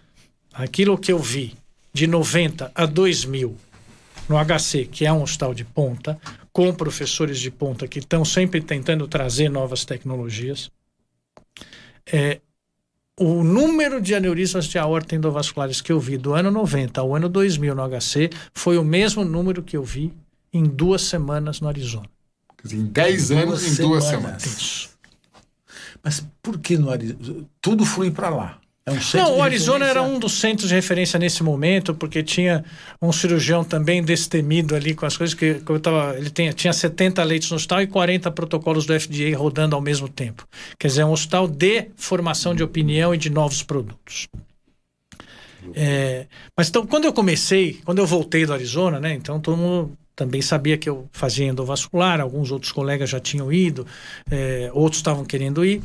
Aquilo que eu vi de 90 a 2000 no HC, que é um hospital de ponta, com professores de ponta que estão sempre tentando trazer novas tecnologias, é, o número de aneurismas de aorta endovasculares que eu vi do ano 90 ao ano 2000 no HC foi o mesmo número que eu vi em duas semanas no Arizona. Quer dizer, em 10 anos, em duas semanas. Isso. Mas por que no Arizona? Tudo flui para lá. É um Não, o Arizona era um dos centros de referência nesse momento, porque tinha um cirurgião também destemido ali com as coisas que, que eu tava, ele tinha, tinha 70 leitos no hospital e 40 protocolos do FDA rodando ao mesmo tempo. Quer dizer, é um hospital de formação de opinião e de novos produtos. É, mas então, quando eu comecei, quando eu voltei do Arizona, né? Então todo mundo também sabia que eu fazia endovascular, alguns outros colegas já tinham ido, é, outros estavam querendo ir,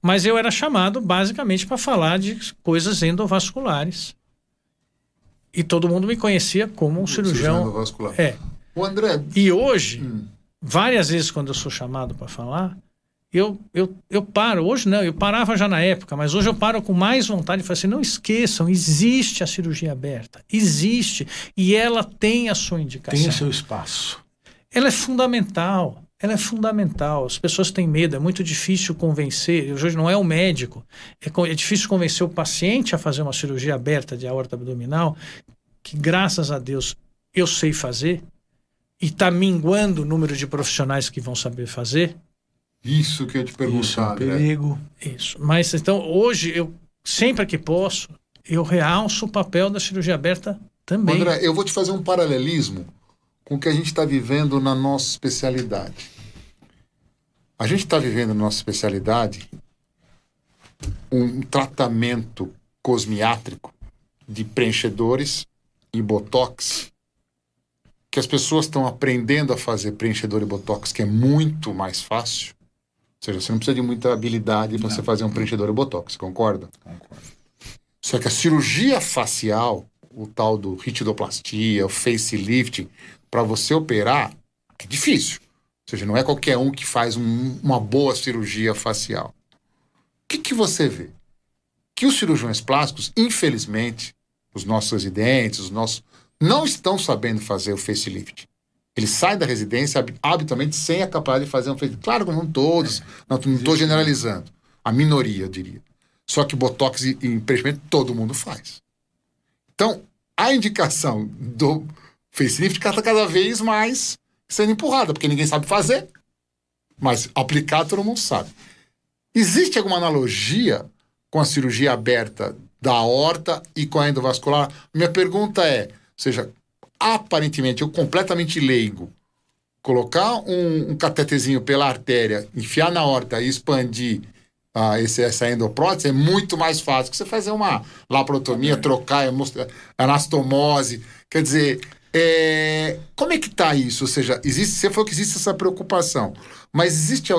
mas eu era chamado basicamente para falar de coisas endovasculares. E todo mundo me conhecia como um cirurgião. endovascular. É. O André, E hoje, Hum. várias vezes quando eu sou chamado para falar, eu, eu, eu paro. Hoje não, eu parava já na época, mas hoje eu paro com mais vontade e falo assim: não esqueçam, existe a cirurgia aberta. Existe. E ela tem a sua indicação. Tem o seu espaço. Ela é fundamental. Ela é fundamental. As pessoas têm medo, é muito difícil convencer. Hoje não é o médico, é, é difícil convencer o paciente a fazer uma cirurgia aberta de aorta abdominal, que graças a Deus eu sei fazer, e está minguando o número de profissionais que vão saber fazer. Isso que eu ia te Isso é perguntar, um perigo. Isso. Mas então, hoje, eu sempre que posso, eu realço o papel da cirurgia aberta também. André, eu vou te fazer um paralelismo com o que a gente está vivendo na nossa especialidade. A gente está vivendo na nossa especialidade um tratamento cosmiátrico de preenchedores e botox que as pessoas estão aprendendo a fazer preenchedor e botox, que é muito mais fácil. Ou seja, você não precisa de muita habilidade para você fazer um preenchedor e botox, concorda? Concordo. Só que a cirurgia facial, o tal do ritidoplastia, o facelift, para você operar, é difícil. Ou seja, não é qualquer um que faz um- uma boa cirurgia facial. O que, que você vê? Que os cirurgiões plásticos, infelizmente, os nossos residentes, os nossos, não estão sabendo fazer o facelift. Eles saem da residência hab- habitualmente sem a capacidade de fazer um facelift. Claro que não todos, não estou generalizando. A minoria, eu diria. Só que botox e, e preenchimento todo mundo faz. Então, a indicação do facelift está cada vez mais sendo empurrada, porque ninguém sabe fazer, mas aplicar todo mundo sabe. Existe alguma analogia com a cirurgia aberta da aorta e com a endovascular? Minha pergunta é, ou seja, aparentemente eu completamente leigo, colocar um, um catetezinho pela artéria, enfiar na aorta e expandir ah, esse, essa endoprótese é muito mais fácil que você fazer uma laparotomia, trocar hemos- anastomose. Quer dizer, é, como é que está isso? Ou seja, existe, você falou que existe essa preocupação, mas existe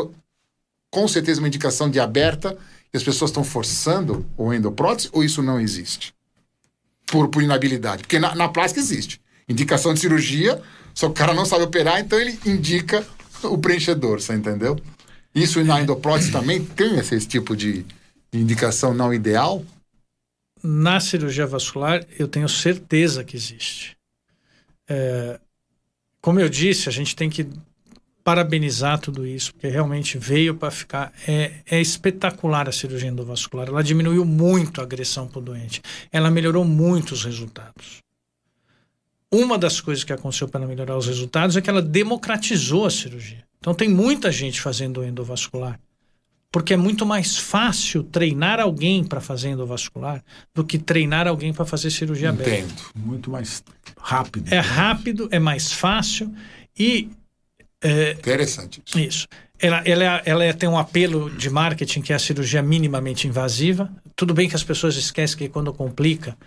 com certeza uma indicação de aberta e as pessoas estão forçando o endoprótese ou isso não existe? Por, por inabilidade. Porque na, na plástica existe. Indicação de cirurgia, só que o cara não sabe operar, então ele indica o preenchedor, você entendeu? Isso na endoprótese também tem esse, esse tipo de, indicação não ideal? Na cirurgia vascular, eu tenho certeza que existe. É, como eu disse, a gente tem que parabenizar tudo isso, porque realmente veio para ficar. É, é espetacular a cirurgia endovascular. Ela diminuiu muito a agressão para o doente. Ela melhorou muito os resultados. Uma das coisas que aconteceu para melhorar os resultados é que ela democratizou a cirurgia. Então tem muita gente fazendo endovascular. Porque é muito mais fácil treinar alguém para fazer endovascular do que treinar alguém para fazer cirurgia Entendo. aberta. Muito mais rápido. É rápido, é mais fácil e é, Interessante isso. isso. Ela, ela, ela tem um apelo de marketing que é a cirurgia minimamente invasiva. Tudo bem que as pessoas esquecem que quando complica,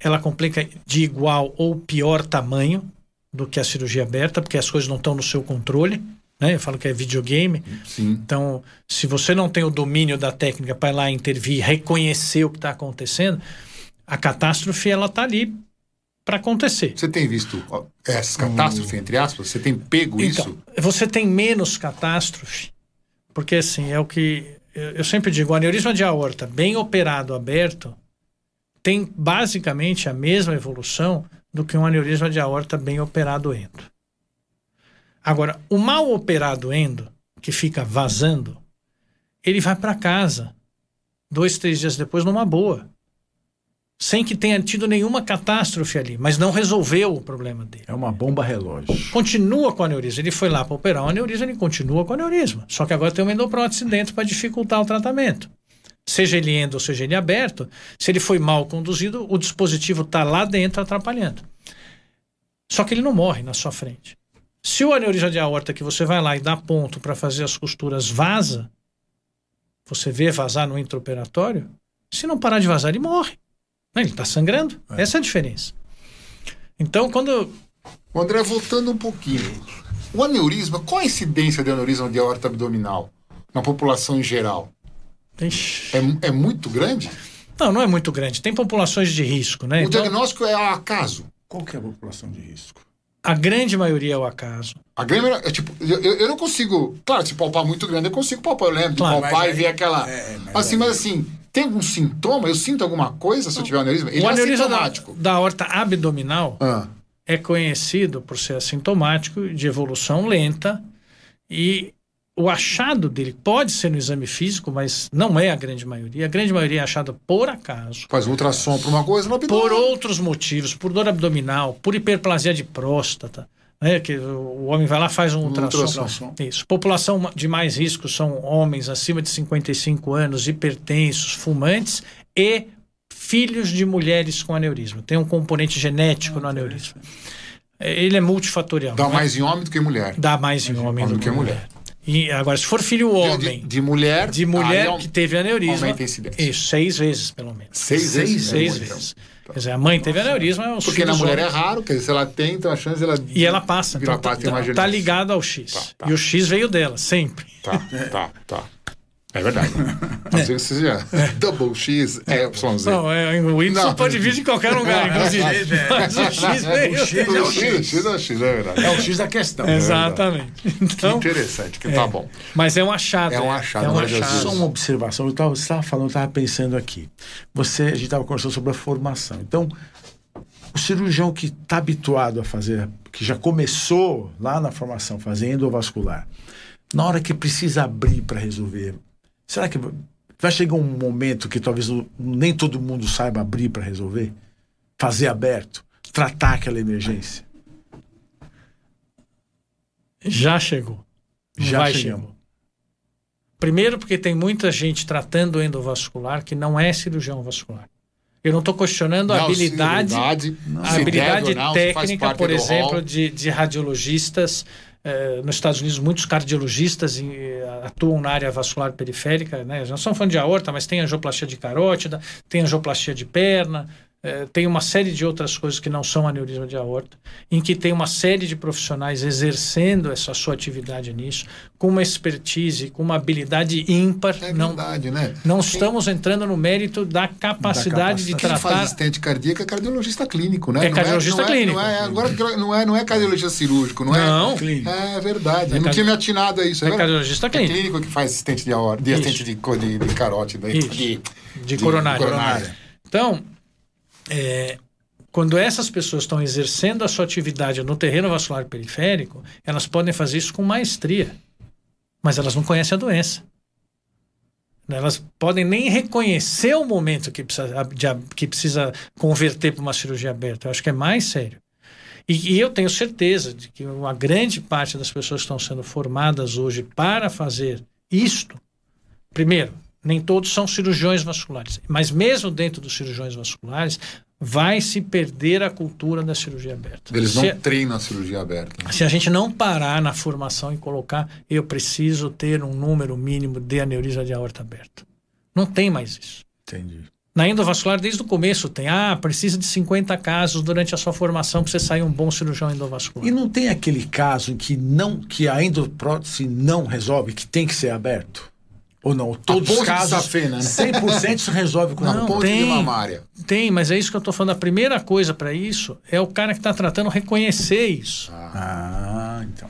ela complica de igual ou pior tamanho do que a cirurgia aberta, porque as coisas não estão no seu controle. Né? Eu falo que é videogame. Sim. Então, se você não tem o domínio da técnica para ir lá intervir, reconhecer o que está acontecendo, a catástrofe ela está ali para acontecer. Você tem visto ó, essas catástrofes, entre aspas? Você tem pego Então, isso? você tem menos catástrofe, porque assim, é o que eu eu sempre digo, o aneurisma de aorta bem operado aberto tem basicamente a mesma evolução do que um aneurisma de aorta bem operado endo. Agora, o mal operado endo, que fica vazando, ele vai para casa dois, três dias depois numa boa. Sem que tenha tido nenhuma catástrofe ali, mas não resolveu o problema dele É uma bomba relógio. continua com aneurisma. Ele foi lá para operar o aneurisma, ele continua com aneurisma. Só que agora tem uma endoprótese dentro para dificultar o tratamento. Seja ele endo ou seja ele aberto, se ele foi mal conduzido, o dispositivo está lá dentro atrapalhando. Só que ele não morre na sua frente. Se o aneurisma de aorta que você vai lá e dá ponto para fazer as costuras vaza, você vê vazar no intraoperatório, se não parar de vazar, ele morre. Né? Ele está sangrando. Essa é a diferença. Então, quando O André, voltando um pouquinho. O aneurisma, qual a incidência de aneurisma de aorta abdominal na população em geral? É, é muito grande? Não, não é muito grande. Tem populações de risco, né? O Então, diagnóstico é ao acaso. Qual que é a população de risco? a grande maioria é o acaso. A grande maioria- é tipo, eu, eu não consigo. Claro, se palpar muito grande, eu consigo palpar. Eu lembro de Claro, palpar mas e ver aquela. é, mas assim, aí- mas assim, tem algum sintoma? Eu sinto alguma coisa se eu tiver aneurisma? Ele o é aneurisma da, sintomático. da aorta abdominal Ah, é conhecido por ser assintomático, de evolução lenta, e o achado dele pode ser no exame físico, mas não é a grande maioria. A grande maioria é achada por acaso, faz um ultrassom para uma coisa no abdômen. por outros motivos, por dor abdominal, por hiperplasia de próstata. Né, que o homem vai lá faz um ultrassom. ultrassom. Isso. População de mais risco são homens acima de 55 anos, hipertensos, fumantes e filhos de mulheres com aneurisma. Tem um componente genético no aneurisma. É, Ele é multifatorial. Dá é? mais em homem do que em mulher. Dá mais em homem do do que mulher. E agora, se for filho De, homem, de, de mulher. de mulher é que teve aneurisma. Isso, seis vezes, pelo menos. Seis Seis vezes. Seis é vezes. Quer dizer, a mãe teve aneurisma, os Porque na mulher é homens- raro, quer dizer, se ela tem, então a chance dela. E ela passa. Então, tá, parte tem uma tá genética. ligado ao X. Tá, tá. E o X veio dela, sempre. Tá, tá, tá. É verdade. [LAUGHS] Às vezes você já. Double X, é YZ. Não, é, o Y Não. pode vir de qualquer lugar, [LAUGHS] inclusive. [LAUGHS] Mas o X veio. O X é o X, X é o X, é verdade. É o X da questão. Exatamente. Que Então, interessante, que tá bom. mas é um achado. É um achado, É um achado. Só uma observação. Eu tava, você estava falando, eu estava pensando aqui. Você, a gente estava conversando sobre a formação. Então, o cirurgião que está habituado a fazer, que já começou lá na formação, fazer endovascular, na hora que precisa abrir para resolver, será que vai chegar um momento que talvez nem todo mundo saiba abrir para resolver? Fazer aberto? Tratar aquela emergência? Já chegou. Não Já vai chegamos. chegar. Primeiro, porque tem muita gente tratando endovascular que não é cirurgião vascular. Eu não estou questionando a Não, habilidade, habilidade, a habilidade não, se faz técnica, por exemplo, de, de radiologistas. Eh, nos Estados Unidos, muitos cardiologistas eh, atuam na área vascular periférica. Né? Não são falando de aorta, mas tem angioplastia de carótida, tem angioplastia de perna, eh, tem uma série de outras coisas que não são aneurisma de aorta, em que tem uma série de profissionais exercendo essa sua atividade nisso, com uma expertise, com uma habilidade ímpar. É não, verdade, né? não estamos entrando no mérito da capacidade de Quem faz tratar. estente cardíaco é cardiologista clínico, né? É cardiologista não é, clínico. Não é, agora não é, não é cardiologista cirúrgico, não é? Não. Clínico. É verdade. Eu não tinha me atinado a isso. É cardiologista É clínico. clínico que faz assistente de aorta, de assistente de, de, de carótida, Isso. de, de coronário. coronária. Então, é, quando essas pessoas estão exercendo a sua atividade no terreno vascular periférico, elas podem fazer isso com maestria, mas elas não conhecem a doença. Elas podem nem reconhecer o momento que precisa, que precisa converter para uma cirurgia aberta. Eu acho que é mais sério. E, e eu tenho certeza de que uma grande parte das pessoas que estão sendo formadas hoje para fazer isto, primeiro, nem todos são cirurgiões vasculares, mas mesmo dentro dos cirurgiões vasculares, vai se perder a cultura da cirurgia aberta. Eles não Se- treinam a cirurgia aberta. né? se a gente não parar na formação e colocar, eu preciso ter um número mínimo de aneurisma de aorta aberta. Não tem mais isso. Entendi. Na endovascular, desde o começo, tem, ah, precisa de 50 casos durante a sua formação para você sair um bom cirurgião endovascular. E não tem aquele caso em que não que a endoprótese não resolve, que tem que ser aberto? Ou não? Todos ponte os de casos, Safena, né? 100% se resolve com Não, ponte de tem. mamária. Tem, mas é isso que eu estou falando. A primeira coisa para isso é o cara que está tratando reconhecer isso. Ah, então.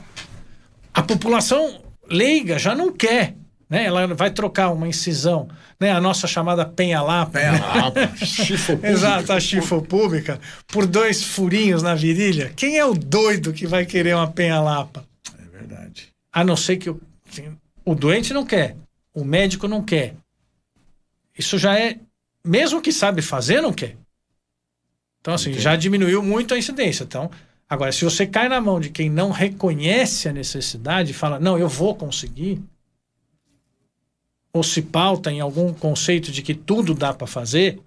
a população leiga já não quer. Né? Ela vai trocar uma incisão, né? a nossa chamada penha-lapa. Ah, chifo Exato, a chifopúbica, por dois furinhos na virilha. Quem é o doido que vai querer uma penha-lapa? É verdade. A não ser que o, o doente não quer, o médico não quer. Isso já é, mesmo que sabe fazer, não quer. Então, assim, já diminuiu muito a incidência. Então, agora, se você cai na mão de quem não reconhece a necessidade e fala, não, eu vou conseguir, ou se pauta em algum conceito de que tudo dá para fazer,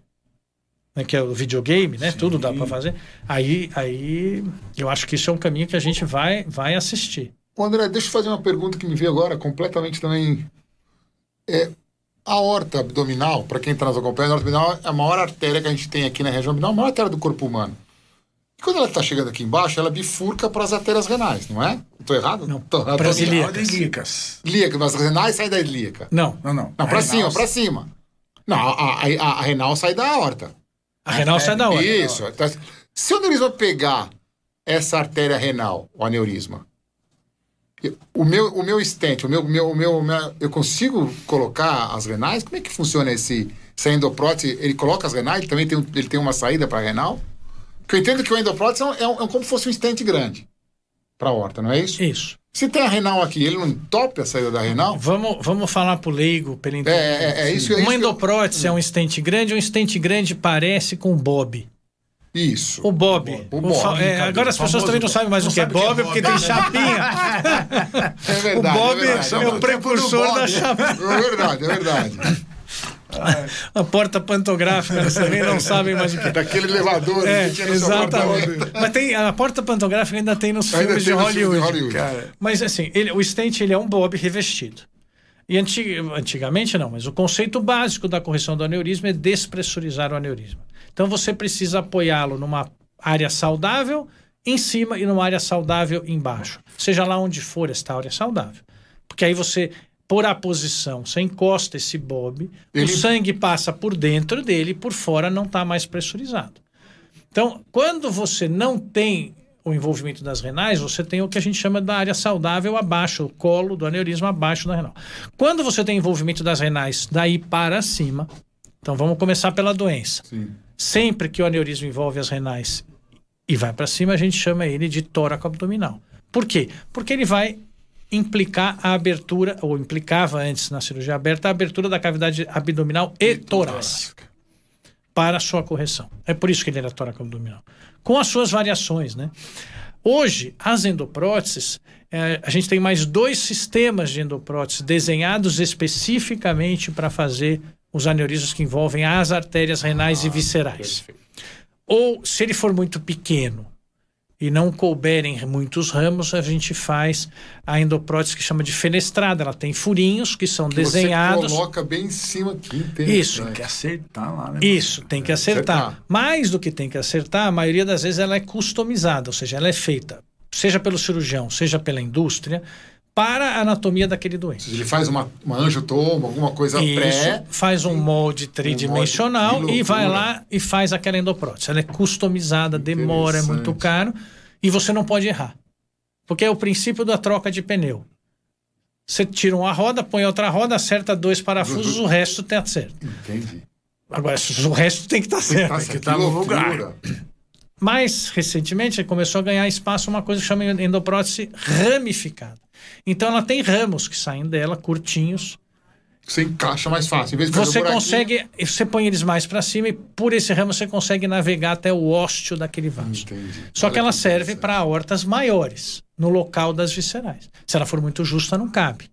né, que é o videogame, né? Sim. Tudo dá para fazer. Aí, aí, eu acho que isso é um caminho que a gente vai, vai assistir. Ô, André, deixa eu fazer uma pergunta que me veio agora, completamente também. É, a aorta abdominal, para quem está nos acompanhando, a aorta abdominal é a maior artéria que a gente tem aqui na região abdominal, a maior artéria do corpo humano. E quando ela está chegando aqui embaixo, ela bifurca para as artérias renais, não é? Estou errado? Não, Tô, pras tô- ilíacas. Ilíacas. Ilíaca, mas as renais saem da ilíaca. Não, Não, não. Não, para cima, para cima. Não, a, a, a, a renal sai da aorta. a renal sai da hora. Isso. Então, Se o aneurisma pegar essa artéria renal, o aneurisma, eu- o meu, o meu stent, o meu, o meu, o meu, o eu consigo colocar as renais? Como é que funciona esse, essa endoprótese? Ele coloca as renais? Ele também tem, um- ele tem uma saída para renal? Porque eu entendo que o endoprótese é, um, é, um- é como se fosse um stent grande para a horta, não é isso? Isso. Se tem a renal aqui, ele não entope a saída da renal? Vamos, vamos falar pro leigo, pelo É, entendimento. é, é isso, é isso Uma que eu- endoprótese é um estente grande, um estente grande parece com o Bob. Isso. O Bob. O O Bob, é, agora as pessoas também não Bob. sabem mais Não o que é o que é Bob, Bob, porque tem né? chapinha. [LAUGHS] É verdade. o Bob é, verdade. é o Não, precursor Bob. da chapinha. É verdade, é verdade. [LAUGHS] A porta pantográfica, vocês também não sabem mais o que é. Daquele elevador É, que tinha no exatamente. Mas tem, a porta pantográfica ainda tem nos Ainda filmes tem de Hollywood. de Hollywood. Mas assim, ele- o stent ele é um bob revestido. E anti- antigamente não, mas o conceito básico da correção do aneurisma é despressurizar o aneurisma. Então você precisa apoiá-lo numa área saudável em cima e numa área saudável embaixo. Seja lá onde for esta área saudável. Porque aí você, por a posição, você encosta esse bob, Ele- o sangue passa por dentro dele e por fora não está mais pressurizado. Então, quando você não tem o envolvimento das renais, você tem o que a gente chama da área saudável abaixo, o colo do aneurisma abaixo da renal. Quando você tem envolvimento das renais daí para cima, então vamos começar pela doença. Sim. Sempre que o aneurisma envolve as renais e vai para cima, a gente chama ele de tóraco abdominal. Por quê? Porque ele vai implicar a abertura, ou implicava antes na cirurgia aberta, a abertura da cavidade abdominal e torácica para a sua correção. É por isso que ele era tóraco abdominal. Com as suas variações, né? Hoje, as endopróteses, eh, a gente tem mais dois sistemas de endoprótese desenhados especificamente para fazer os aneurismos que envolvem as artérias renais e viscerais. Ou, se ele for muito pequeno e não couberem muitos ramos, a gente faz a endoprótese que chama de fenestrada. Ela tem furinhos que são desenhados. Você coloca bem em cima aqui. Isso. tem que acertar lá, né? Isso, tem que acertar. acertar. Mais do que tem que acertar, a maioria das vezes ela é customizada, ou seja, ela é feita, seja pelo cirurgião, seja pela indústria, para a anatomia daquele doente. Ele faz uma, uma anjo-toma, alguma coisa Isso, pré. faz um molde tridimensional molde, que e vai lá e faz aquela endoprótese. Ela é customizada, demora, é muito caro e você não pode errar. Porque é o princípio da troca de pneu. Você tira uma roda, põe outra roda, acerta dois parafusos, o resto tem acerto. Entendi. Agora, o resto tem que estar certo. Nossa, que que tá no lugar. Mais recentemente começou a ganhar espaço uma coisa que chama endoprótese ramificada. Então ela tem ramos que saem dela, curtinhos. Você encaixa mais fácil. Você um consegue, você põe eles mais para cima e por esse ramo você consegue navegar até o ósteo daquele vaso. Entendi. Só Olha que ela que serve para aortas maiores, no local das viscerais. Se ela for muito justa, não cabe.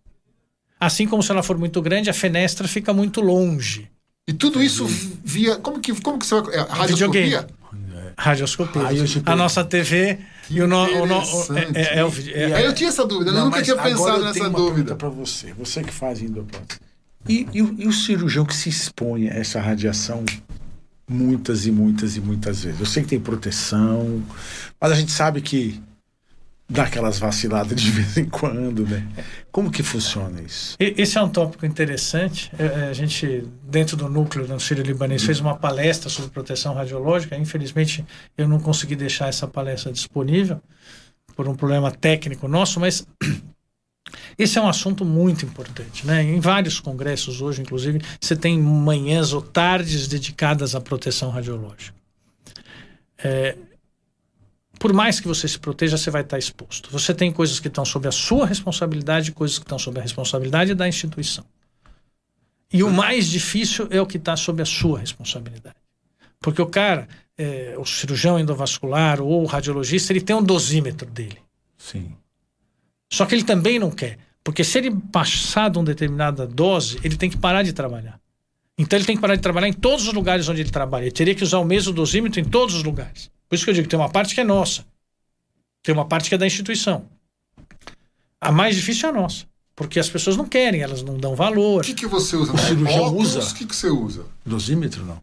Assim como se ela for muito grande, a fenestra fica muito longe. E tudo isso via. Como que, como que você vai. É, Videogame. Radioscopia? A nossa TV e o, no, o, no, o- interessante. é, é é- Aí eu tinha essa dúvida, eu nunca tinha pensado nessa dúvida. para você, você que faz endoprótese. E, e, e o cirurgião que se expõe a essa radiação muitas e muitas e muitas vezes. Eu sei que tem proteção, mas a gente sabe que dá aquelas vaciladas de [LAUGHS] vez em quando, né? Como que funciona isso? Esse é um tópico interessante. É, é, A gente, dentro do núcleo do Sírio Libanês, fez uma palestra sobre proteção radiológica. Infelizmente, eu não consegui deixar essa palestra disponível por um problema técnico nosso, mas [CLEARS THROAT] esse é um assunto muito importante. Né? Em vários congressos hoje, inclusive, você tem manhãs ou tardes dedicadas à proteção radiológica. É, por mais que você se proteja, você vai estar exposto. Você tem coisas que estão sob a sua responsabilidade e coisas que estão sob a responsabilidade da instituição. E o mais difícil é o que está sob a sua responsabilidade. Porque o cara, é, o cirurgião endovascular ou o radiologista, ele tem um dosímetro dele. Sim. Só que ele também não quer. Porque se ele passar de uma determinada dose, ele tem que parar de trabalhar. Então ele tem que parar de trabalhar em todos os lugares onde ele trabalha. Ele teria que usar o mesmo dosímetro em todos os lugares. Por isso que eu digo que tem uma parte que é nossa. Tem uma parte que é da instituição. A mais difícil é a nossa. Porque as pessoas não querem, elas não dão valor. O que, que você usa? O cirurgião Óculos, usa? O que, que você usa? Dosímetro não.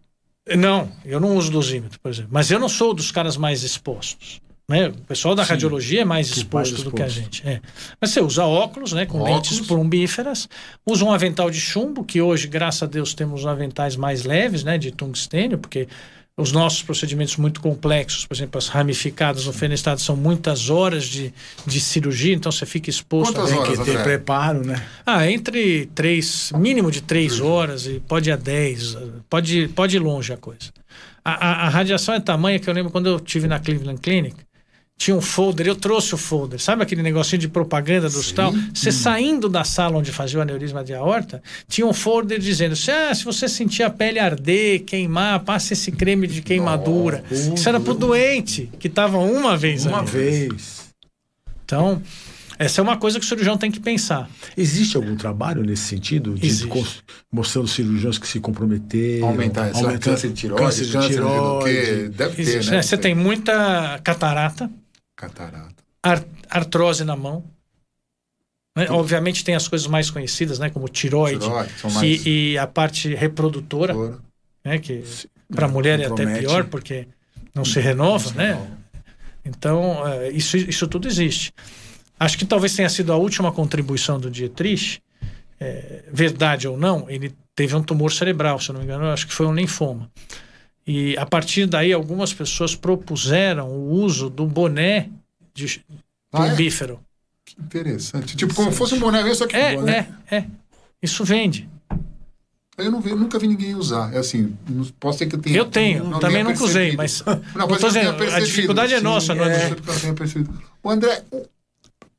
Não, eu não uso dosímetro, por exemplo. Mas eu não sou dos caras mais expostos. Né? O pessoal da Sim, radiologia é mais exposto mais do que a exposto. gente. é. Mas você usa óculos, né? Com Óculos. lentes plumbíferas, usa um avental de chumbo, que hoje, graças a Deus, temos aventais mais leves, né? De tungstênio, porque os nossos procedimentos muito complexos, por exemplo, as ramificadas no fenestrado, são muitas horas de, de cirurgia, então você fica exposto Quantas a Tem horas, que ter preparo, né? ah, entre três, mínimo de três horas e pode ir a dez, pode, pode ir longe a coisa. A, a, a radiação é tamanha que eu lembro quando eu tive na Cleveland Clinic, tinha um folder, eu trouxe o folder, sabe aquele negocinho de propaganda dos Sim. tal? Você saindo da sala onde fazia o aneurisma de aorta, tinha um folder dizendo: se, ah, se você sentir a pele arder, queimar, passe esse creme de queimadura. Nossa, Isso era pro doente, que estava uma vez Uma ali. vez. Então, essa é uma coisa que o cirurgião tem que pensar. Existe algum trabalho nesse sentido? De mostrando cirurgiões que se comprometeram? Aumentar essa aumentando- câncer de tiroide, câncer de câncer de do tiroide. Deve ter, Existe, né? né? Você tem muita catarata, Catarata. ar- artrose na mão. né? Obviamente tem as coisas mais conhecidas, né? Como tiroide, Tiroide, mais... e, e a parte reprodutora, né? Que para a mulher é até pior, porque não se renova, né? Então, é, isso, isso tudo existe. Acho que talvez tenha sido a última contribuição do Dietrich, é, verdade ou não, ele teve um tumor cerebral, se não me engano, acho que foi um linfoma. E a partir daí, algumas pessoas propuseram o uso do boné de Ah, é? Que interessante. Tipo, como fosse um boné só que É, boné. é, é. Isso vende. Eu não vi, eu nunca vi ninguém usar. É assim, não- posso ser que eu tenha. Eu tenho, não também tenha nunca usei, mas. [LAUGHS] Não, tenha dizendo, a dificuldade é Sim, nossa, não é? é. O André,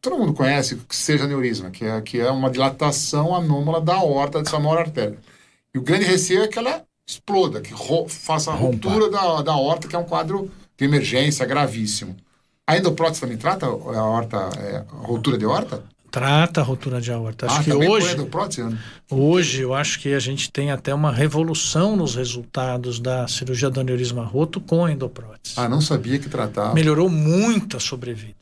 todo mundo conhece que seja aneurisma, que é, que é uma dilatação anômala da aorta dessa maior artéria. E o grande receio é que ela exploda, que faça a Rompa. ruptura da, da aorta, que é um quadro de emergência gravíssimo. A endoprótese também trata a aorta, é, a ruptura de aorta? Trata a rotura de aorta. Acho ah, que hoje. Hoje, eu acho que a gente tem até uma revolução nos resultados da cirurgia do aneurisma roto com a endoprótese. Ah, não sabia que tratava. Melhorou muito a sobrevida.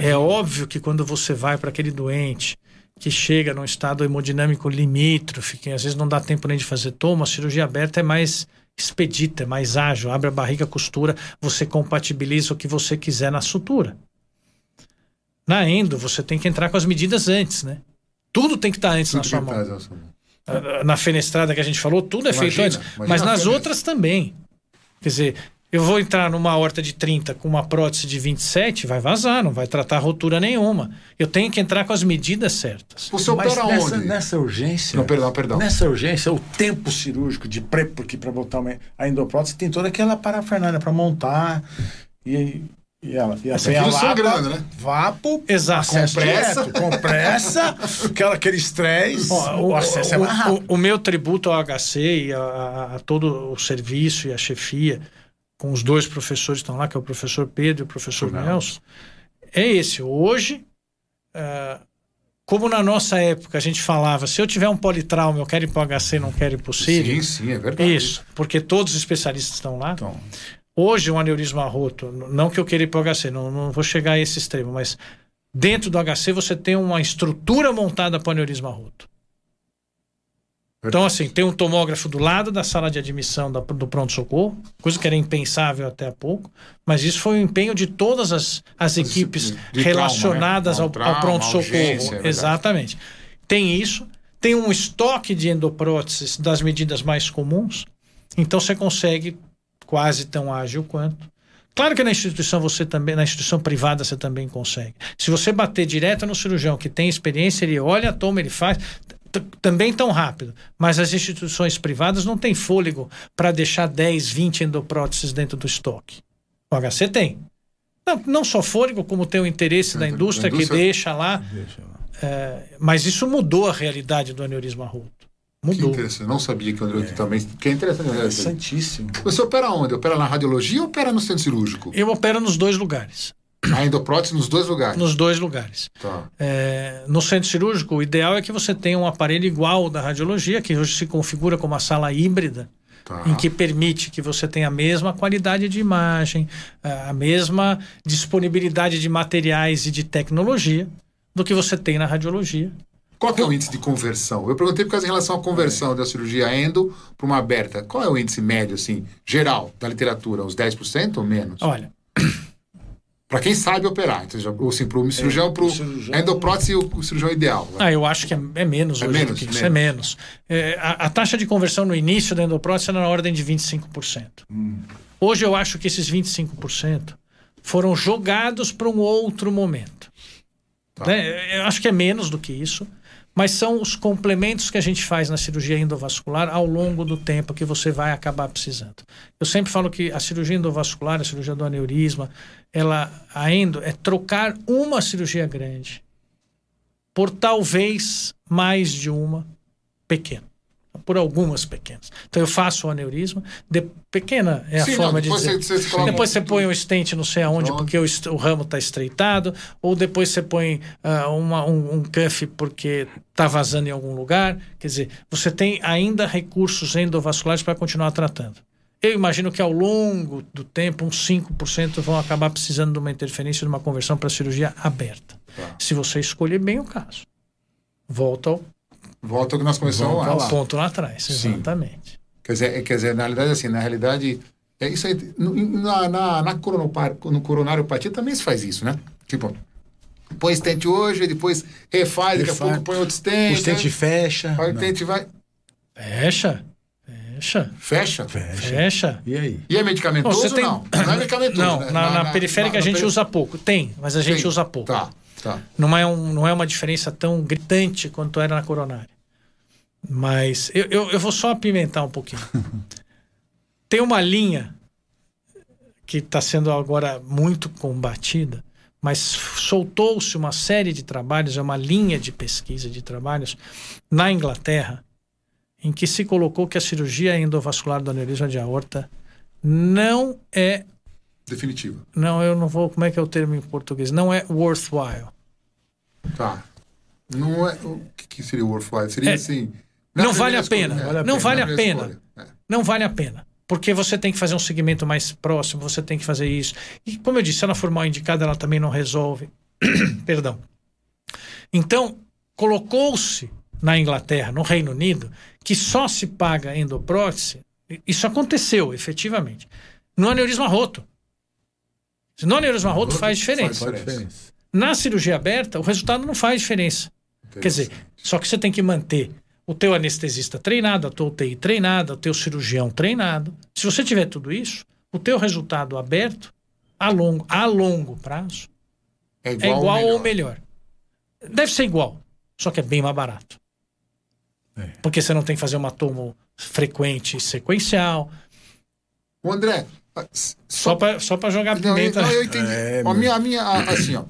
É óbvio que quando você vai para aquele doente que chega num estado hemodinâmico limítrofe, que às vezes não dá tempo nem de fazer toma, a cirurgia aberta é mais expedita, é mais ágil, abre a barriga, costura, você compatibiliza o que você quiser na sutura. Na endo, você tem que entrar com as medidas antes, né? Tudo tem que estar antes Tudo na sua mão. na fenestrada que a gente falou, tudo é Imagina, feito antes. Mas nas outras também. Quer dizer, Eu vou entrar numa horta de 30 com uma prótese de 27, vai vazar, não vai tratar rotura nenhuma. Eu tenho que entrar com as medidas certas. Você Mas opera nessa, onde? nessa urgência. Não, perdão, perdão. Nessa urgência, o tempo cirúrgico de pré, porque para botar uma, a endoprótese tem toda aquela parafernália para montar. E, e ela. E assim, aquilo a só lapa, grana, né? Vapo, Exato. Compressa. direto, compressa, [LAUGHS] aquela, aquele estresse. Ó, o, acesso é o- mais rápido. o- o meu tributo ao HC e a, a- a todo o serviço e a chefia, com os dois professores que estão lá, que é o professor Pedro e o professor Nelson. Nelson, é esse. Hoje, ah, como na nossa época a gente falava, se eu tiver um politrauma, eu quero ir para o HC, não quero ir para o Sírio. Sim, sim, é verdade. Isso, porque todos os especialistas estão lá. Então, Hoje, um aneurisma roto, não que eu queira ir para o HC, não, não vou chegar a esse extremo, mas dentro do HC você tem uma estrutura montada para o aneurisma roto. Então, assim, tem um tomógrafo do lado da sala de admissão da- do pronto-socorro, coisa que era impensável até há pouco, mas isso foi o empenho de todas as, as equipes de trauma, relacionadas né? ao, Trauma, ao pronto-socorro. é. Exatamente. Tem isso, tem um estoque de endopróteses das medidas mais comuns, então você consegue quase tão ágil quanto. Claro que na instituição você também, na instituição privada você também consegue. Se você bater direto no cirurgião que tem experiência, ele olha, toma, ele faz, também tão rápido. Mas as instituições privadas não têm fôlego para deixar 10, 20 endopróteses dentro do estoque. O HC tem. Não, não só fôlego, como tem o interesse da Da indústria, que indústria. deixa lá. deixa lá. é, mas isso mudou a realidade do aneurisma roto. Que Mudou. interessante. Eu não sabia que o André também. Que é interessante. né? Interessantíssimo. Você opera onde? Opera na radiologia ou opera no centro cirúrgico? Eu opero nos dois lugares. A endoprótese nos dois lugares. Nos dois lugares. Tá. É, no centro cirúrgico, o ideal é que você tenha um aparelho igual da radiologia, que hoje se configura como uma sala híbrida, Tá. em que permite que você tenha a mesma qualidade de imagem, a mesma disponibilidade de materiais e de tecnologia do que você tem na radiologia. Qual é o índice de conversão? Eu perguntei por causa em relação à conversão da cirurgia endo para uma aberta. Qual é o índice médio, assim, geral, da literatura? Uns 10% ou menos? Olha, Para quem sabe operar. Então, já- ou assim, para o cirurgião, para cirurgião- endoprótese e o, cirurgião ideal. ah, eu acho que é, é menos É hoje menos, do que isso. menos. É menos. É, a, a taxa de conversão no início da endoprótese era na ordem de 25%. Hoje eu acho que esses 25% foram jogados para um outro momento. Tá. Né? Eu acho que é menos do que isso, mas são os complementos que a gente faz na cirurgia endovascular ao longo do tempo que você vai acabar precisando. Eu sempre falo que a cirurgia endovascular, a cirurgia do aneurisma, ela a endo é trocar uma cirurgia grande por talvez mais de uma pequena. Por algumas pequenas. Então eu faço o aneurisma, de, pequena é a Sim, não, forma de depois dizer. você- você depois você põe um stent não sei aonde Pronto. porque o, o ramo está estreitado, ou depois você põe ah, uma- um, um cuff porque está vazando em algum lugar. Quer dizer, você tem ainda recursos endovasculares para continuar tratando. Eu imagino que ao longo do tempo, uns 5% vão acabar precisando de uma interferência, de uma conversão para cirurgia aberta. Tá. Se você escolher bem o caso. Volta ao, Volta ao que nós começamos Volta lá. ponto lá atrás. Sim. Exatamente. Quer dizer, é- quer dizer, na realidade, assim, na realidade, é isso aí. no- Na, na, na coronopar- no coronariopatia também se faz isso, né? Tipo, põe stent hoje, depois refaz, daqui a Refaz. pouco põe outro stent. O stent né? fecha. Aí o Não. stent vai, Fecha. Fecha. fecha. Fecha. E aí? E é medicamentoso Bom, você tem- não? Não é medicamentoso, Não, né? na, na periférica a gente peri- usa pouco. Tem, mas a gente Tem. usa pouco. Tá, tá. Não, é um, não é uma diferença tão gritante quanto era na coronária. Mas eu, eu, eu vou só apimentar um pouquinho. [LAUGHS] Tem uma linha que está sendo agora muito combatida, mas soltou-se uma série de trabalhos, é uma linha de pesquisa de trabalhos na Inglaterra, em que se colocou que a cirurgia endovascular do aneurisma de aorta não é Definitivo. não, eu não vou. Como é que é o termo em português? Não é worthwhile. Tá. Não é, o que, seria worthwhile? Seria É, assim... não vale a pena. Não vale a pena. Não vale a pena. Porque você tem que fazer um segmento mais próximo, você tem que fazer isso. E, como eu disse, se ela for mal indicada, ela também não resolve. [CLEARS THROAT] Perdão. Então, colocou-se na Inglaterra, no Reino Unido, que só se paga endoprótese. Isso aconteceu, efetivamente. No aneurisma roto. No aneurisma roto faz diferença. Faz diferença. Na cirurgia aberta, o resultado não faz diferença. Quer dizer, só que você tem que manter o teu anestesista treinado, a tua UTI treinada, o teu cirurgião treinado. Se você tiver tudo isso, o teu resultado aberto a longo, a longo prazo É é igual, igual ou ou melhor. melhor. Deve ser igual, só que é bem mais barato. É. Porque você não tem que fazer uma tomo frequente e sequencial, O André, ah, só para só pra jogar Não, eu, pimenta. não, eu entendi. É, a minha, a minha, a- assim, ó.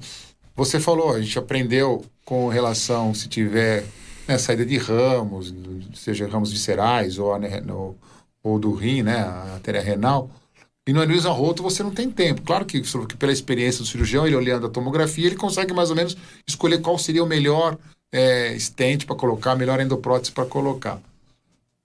Você falou, a gente aprendeu com relação se tiver né, saída de ramos, seja ramos viscerais ou, ane- no- ou do rim, né, a artéria renal. E no aneurisma roto você não tem tempo. Claro que, que pela experiência do cirurgião, ele olhando a tomografia, ele consegue mais ou menos escolher qual seria o melhor é, stent para colocar, a melhor endoprótese para colocar.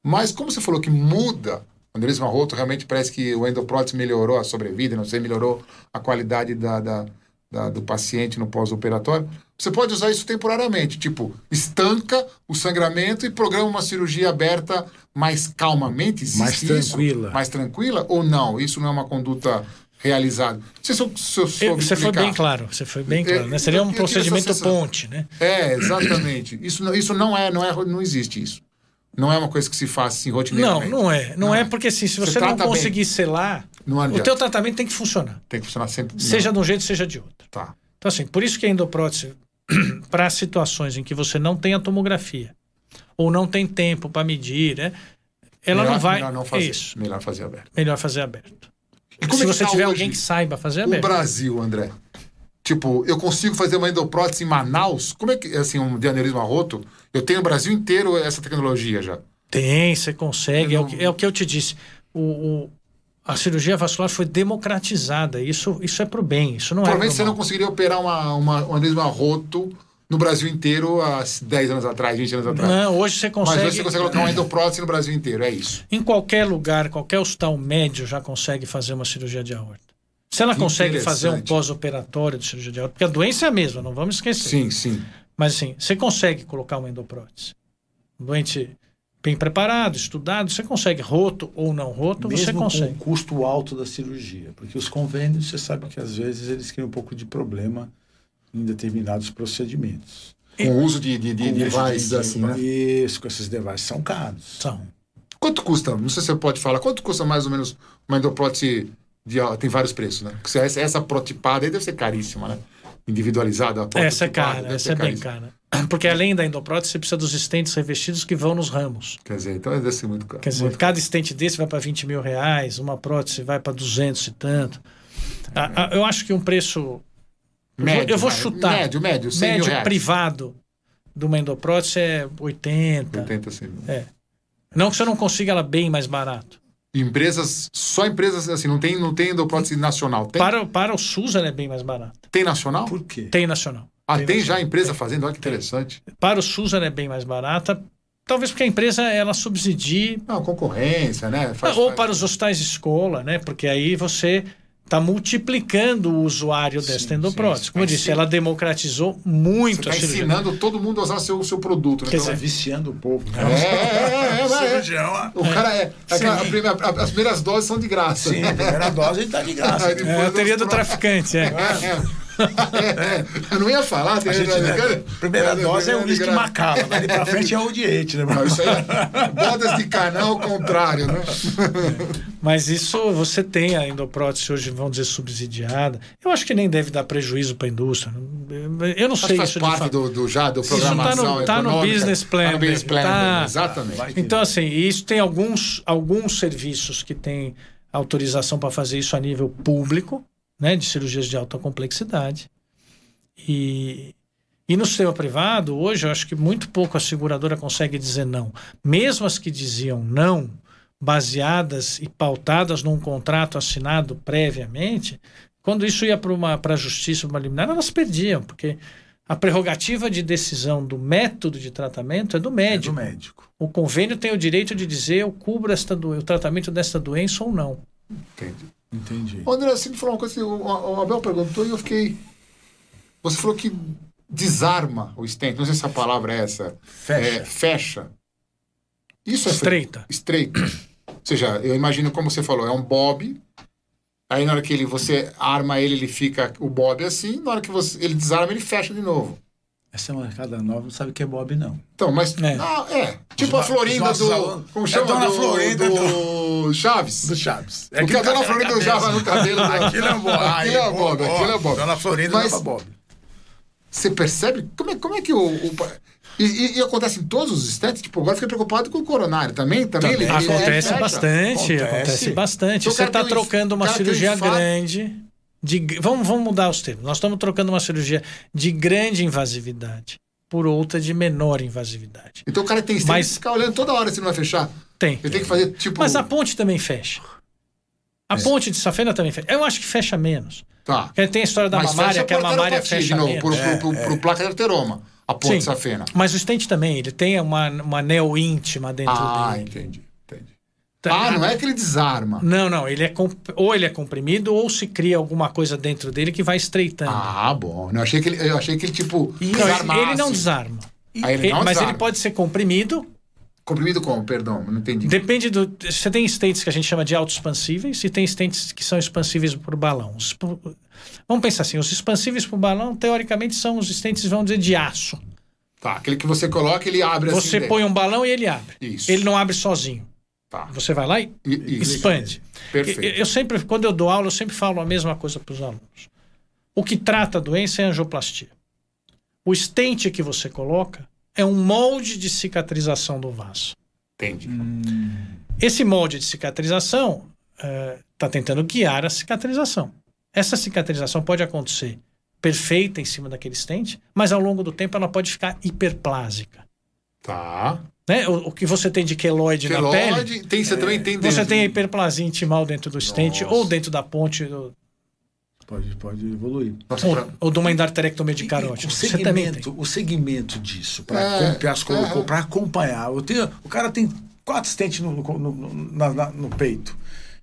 Mas como você falou que muda, o aneurisma roto realmente parece que o endoprótese melhorou a sobrevida, não sei, melhorou a qualidade da, da- da- do paciente no pós-operatório. Você pode usar isso temporariamente, tipo, estanca o sangramento e programa uma cirurgia aberta mais calmamente. Mais isso? tranquila. Mais tranquila ou não? Isso não é uma conduta realizada. Não se eu, se eu soube Você foi bem claro, você foi bem É, claro. né? Seria um procedimento ponte, né? É, exatamente. Isso, não- isso não é, não é, não existe isso. Não é uma coisa que se faz assim Não, rotineiramente. não é. Não, Não é é. porque assim, se Você você, não trata bem. conseguir selar, Não o teu tratamento tem que funcionar. Tem que funcionar sempre. Seja de um jeito, seja de outro. Tá. Então, assim, por isso que a endoprótese, [CLEARS THROAT] para situações em que você não tem a tomografia, ou não tem tempo para medir, né? Ela Melhor- não vai. Melhor não fazer. Isso. Melhor fazer aberto. Melhor fazer aberto. E como Se é você tá tiver alguém que saiba fazer O aberto. Brasil, André. Tipo, eu consigo fazer uma endoprótese em Manaus? Como é que, assim, um de aneurisma roto? Eu tenho o Brasil inteiro essa tecnologia já. Tem, você consegue. Eu É, não- o que, é o que eu te disse. O, o- a cirurgia vascular foi democratizada. Isso, isso é pro bem. Isso não é. Provavelmente pro você não conseguiria operar uma, uma, um aneurisma roto no Brasil inteiro há 10 anos atrás, 20 anos atrás. Não, hoje você Mas consegue. hoje você consegue colocar uma endoprótese no Brasil inteiro, é isso. Em qualquer lugar, qualquer hospital médio já consegue fazer uma cirurgia de aorta. Se ela consegue fazer um pós-operatório de cirurgia de aorta, porque a doença é a mesma, não vamos esquecer. Sim, sim. Mas assim, você consegue colocar uma endoprótese. Um doente bem preparado, estudado, você consegue roto ou não roto, você Mesmo com consegue. o custo alto da cirurgia. Porque os convênios, você sabe que às vezes eles criam um pouco de problema em determinados procedimentos. Com o uso de, de, de Com devices de- assim, né? Isso, com esses devices são caros. São. Quanto custa? Não sei se você pode falar. Quanto custa mais ou menos uma endoprótese de, ó, tem vários preços, né? Porque essa, essa protipada aí deve ser caríssima, né? Individualizada. a Essa é cara, deve essa ser é bem caríssima. cara. Porque além da endoprótese, você precisa dos estentes revestidos que vão nos ramos. Quer dizer, então deve ser muito caro. Quer dizer, Muito cada estente desse vai para 20 mil reais, uma prótese vai para 200 e tanto. Ah, ah, eu acho que um preço. Médio, eu vou chutar. Médio, médio, 100 mil médio reais. privado de uma endoprótese é 80. 80, 100 mil. É. Não que você não consiga ela bem mais barato. Empresas, só empresas assim, não tem, não tem endoprótese nacional. Tem, Para, para o SUS ela é bem mais barata. tem nacional? Por quê? Tem nacional. Ah, tem tem, nacional. já empresa fazendo? Olha que interessante. Para o SUS ela é bem mais barata. Talvez porque a empresa ela subsidie Não, concorrência, né? Faz- ou faz- para os hospitais de escola, né? Porque aí você está multiplicando o usuário Sim, desta endoprótese. sim. Como eu disse, ela democratizou muito está a cirurgia. ensinando todo mundo a usar seu, seu produto. Né? Quer Então, Tá viciando o povo. é, é, é, é, é, Cirurgião, ah, O cara é. aquela- a primeira- a- as primeiras doses são de graça. Sim, a primeira dose ele tá de graça. É a teoria do traficante, é. [LAUGHS] Eu não ia falar. A gente, né, primeira dose é o whisky macabro. dali pra frente é o diete, né? Não, isso aí é bodas de canal contrário, né? [LAUGHS] Mas isso você tem a endoprótese hoje, vamos dizer, subsidiada. Eu acho que nem deve dar prejuízo para a indústria. Eu não Acho sei faz isso de parte fato. do, do já, do tá no- programação tá no business plan, Tá no business plan, tá. exatamente. Então, assim, isso tem alguns, alguns serviços que têm autorização para fazer isso a nível público, né, de cirurgias de alta complexidade. E, e no sistema privado, hoje, eu acho que muito pouco a seguradora consegue dizer não. Mesmo as que diziam não, baseadas e pautadas num contrato assinado previamente, quando isso ia para a justiça, para uma liminar, elas perdiam, porque a prerrogativa de decisão do método de tratamento é do É do médico. médico. O convênio tem o direito de dizer eu cubro esta do... o tratamento desta doença ou não. Entendi. Entendi. Ô, André, você me falou uma coisa que o, o Abel perguntou e eu fiquei. Você falou que desarma o stent, não sei se a palavra é essa. Fecha. É, fecha. Isso é Estreita. Estreita. Ou seja, eu imagino como você falou, é um bob. Aí na hora que ele, você arma ele, ele fica o bob assim. Na hora que você, ele desarma, ele fecha de novo. Essa é uma cada nova, não sabe o que é Bob, não. Então, mas. É. Ah, é. Tipo a Florinda do. alunos- Como É chama? Dona do, Florinda do Chaves. Do Chaves. O que a Dona Florinda usava no cabelo. Aquilo é Bob. Aquilo é Bob, aquilo é Bob. Dona Florinda Mas- usava Bob. Você percebe? Como é, como é que o. o- e, e- e acontece em todos os estantes? Tipo, agora fiquei preocupado com o coronário. Também? Também, Também. ele- ele Acontece fecha? bastante, Acontece. acontece bastante. Então, Você está trocando uma um cirurgia infarto. grande. De, vamos, vamos mudar os termos. Nós estamos trocando uma cirurgia de grande invasividade por outra de menor invasividade. Então o cara tem Mas- que ficar olhando toda hora se não vai fechar. Tem. Ele tem que fazer, tipo. Mas a ponte também fecha. A ponte de safena também fecha. Eu acho que fecha menos. Tá. Porque tem a história da Mas mamária, que a mamária fecha de novo, menos. Pro, É, pro, pro, pro placa de arteroma. A ponte Sim. safena. Mas o stent também, ele tem uma, uma anel íntima dentro Ah, dele. entendi. entendi. Tá- Ah, não é que ele desarma. Não, não, ele é comp- ou ele é comprimido ou se cria alguma coisa dentro dele que vai estreitando. Ah, bom. Eu achei que ele, eu achei que ele tipo. Não, ele- desarmasse. ele não desarma. Ah, ele Ele- não mas desarma. ele pode ser comprimido. Comprimido como? Perdão, não entendi. Depende do. Você tem stents que a gente chama de autoexpansíveis e tem stents que são expansíveis por balão. Os- Vamos pensar assim: os expansíveis por balão, teoricamente, são os stents, vamos dizer, de aço. Tá, aquele que você coloca, ele abre assim. Você dentro. põe um balão e ele abre. Isso. Ele não abre sozinho. Tá. Você vai lá e E- expande. Perfeito. Eu, eu sempre, quando eu dou aula, eu sempre falo a mesma coisa para os alunos. O que trata a doença é a angioplastia. O stent que você coloca é um molde de cicatrização do vaso. Entendi. Esse molde de cicatrização está tentando guiar a cicatrização. Essa cicatrização pode acontecer perfeita em cima daquele stent, mas ao longo do tempo ela pode ficar hiperplásica. Tá. Né? O, o que você tem de queloide, na pele, Queloide, tem, você também tem É, você tem a hiperplasia intimal dentro do stent Nossa. ou dentro da ponte do, Pode, pode evoluir. Nossa, ou, pra- ou de uma endarterectomia de carótida. O Você também tem. segmento, o segmento disso, para É, as colocou, é. para acompanhar. Eu tenho, o cara tem quatro stentes no, no, no- na- no peito.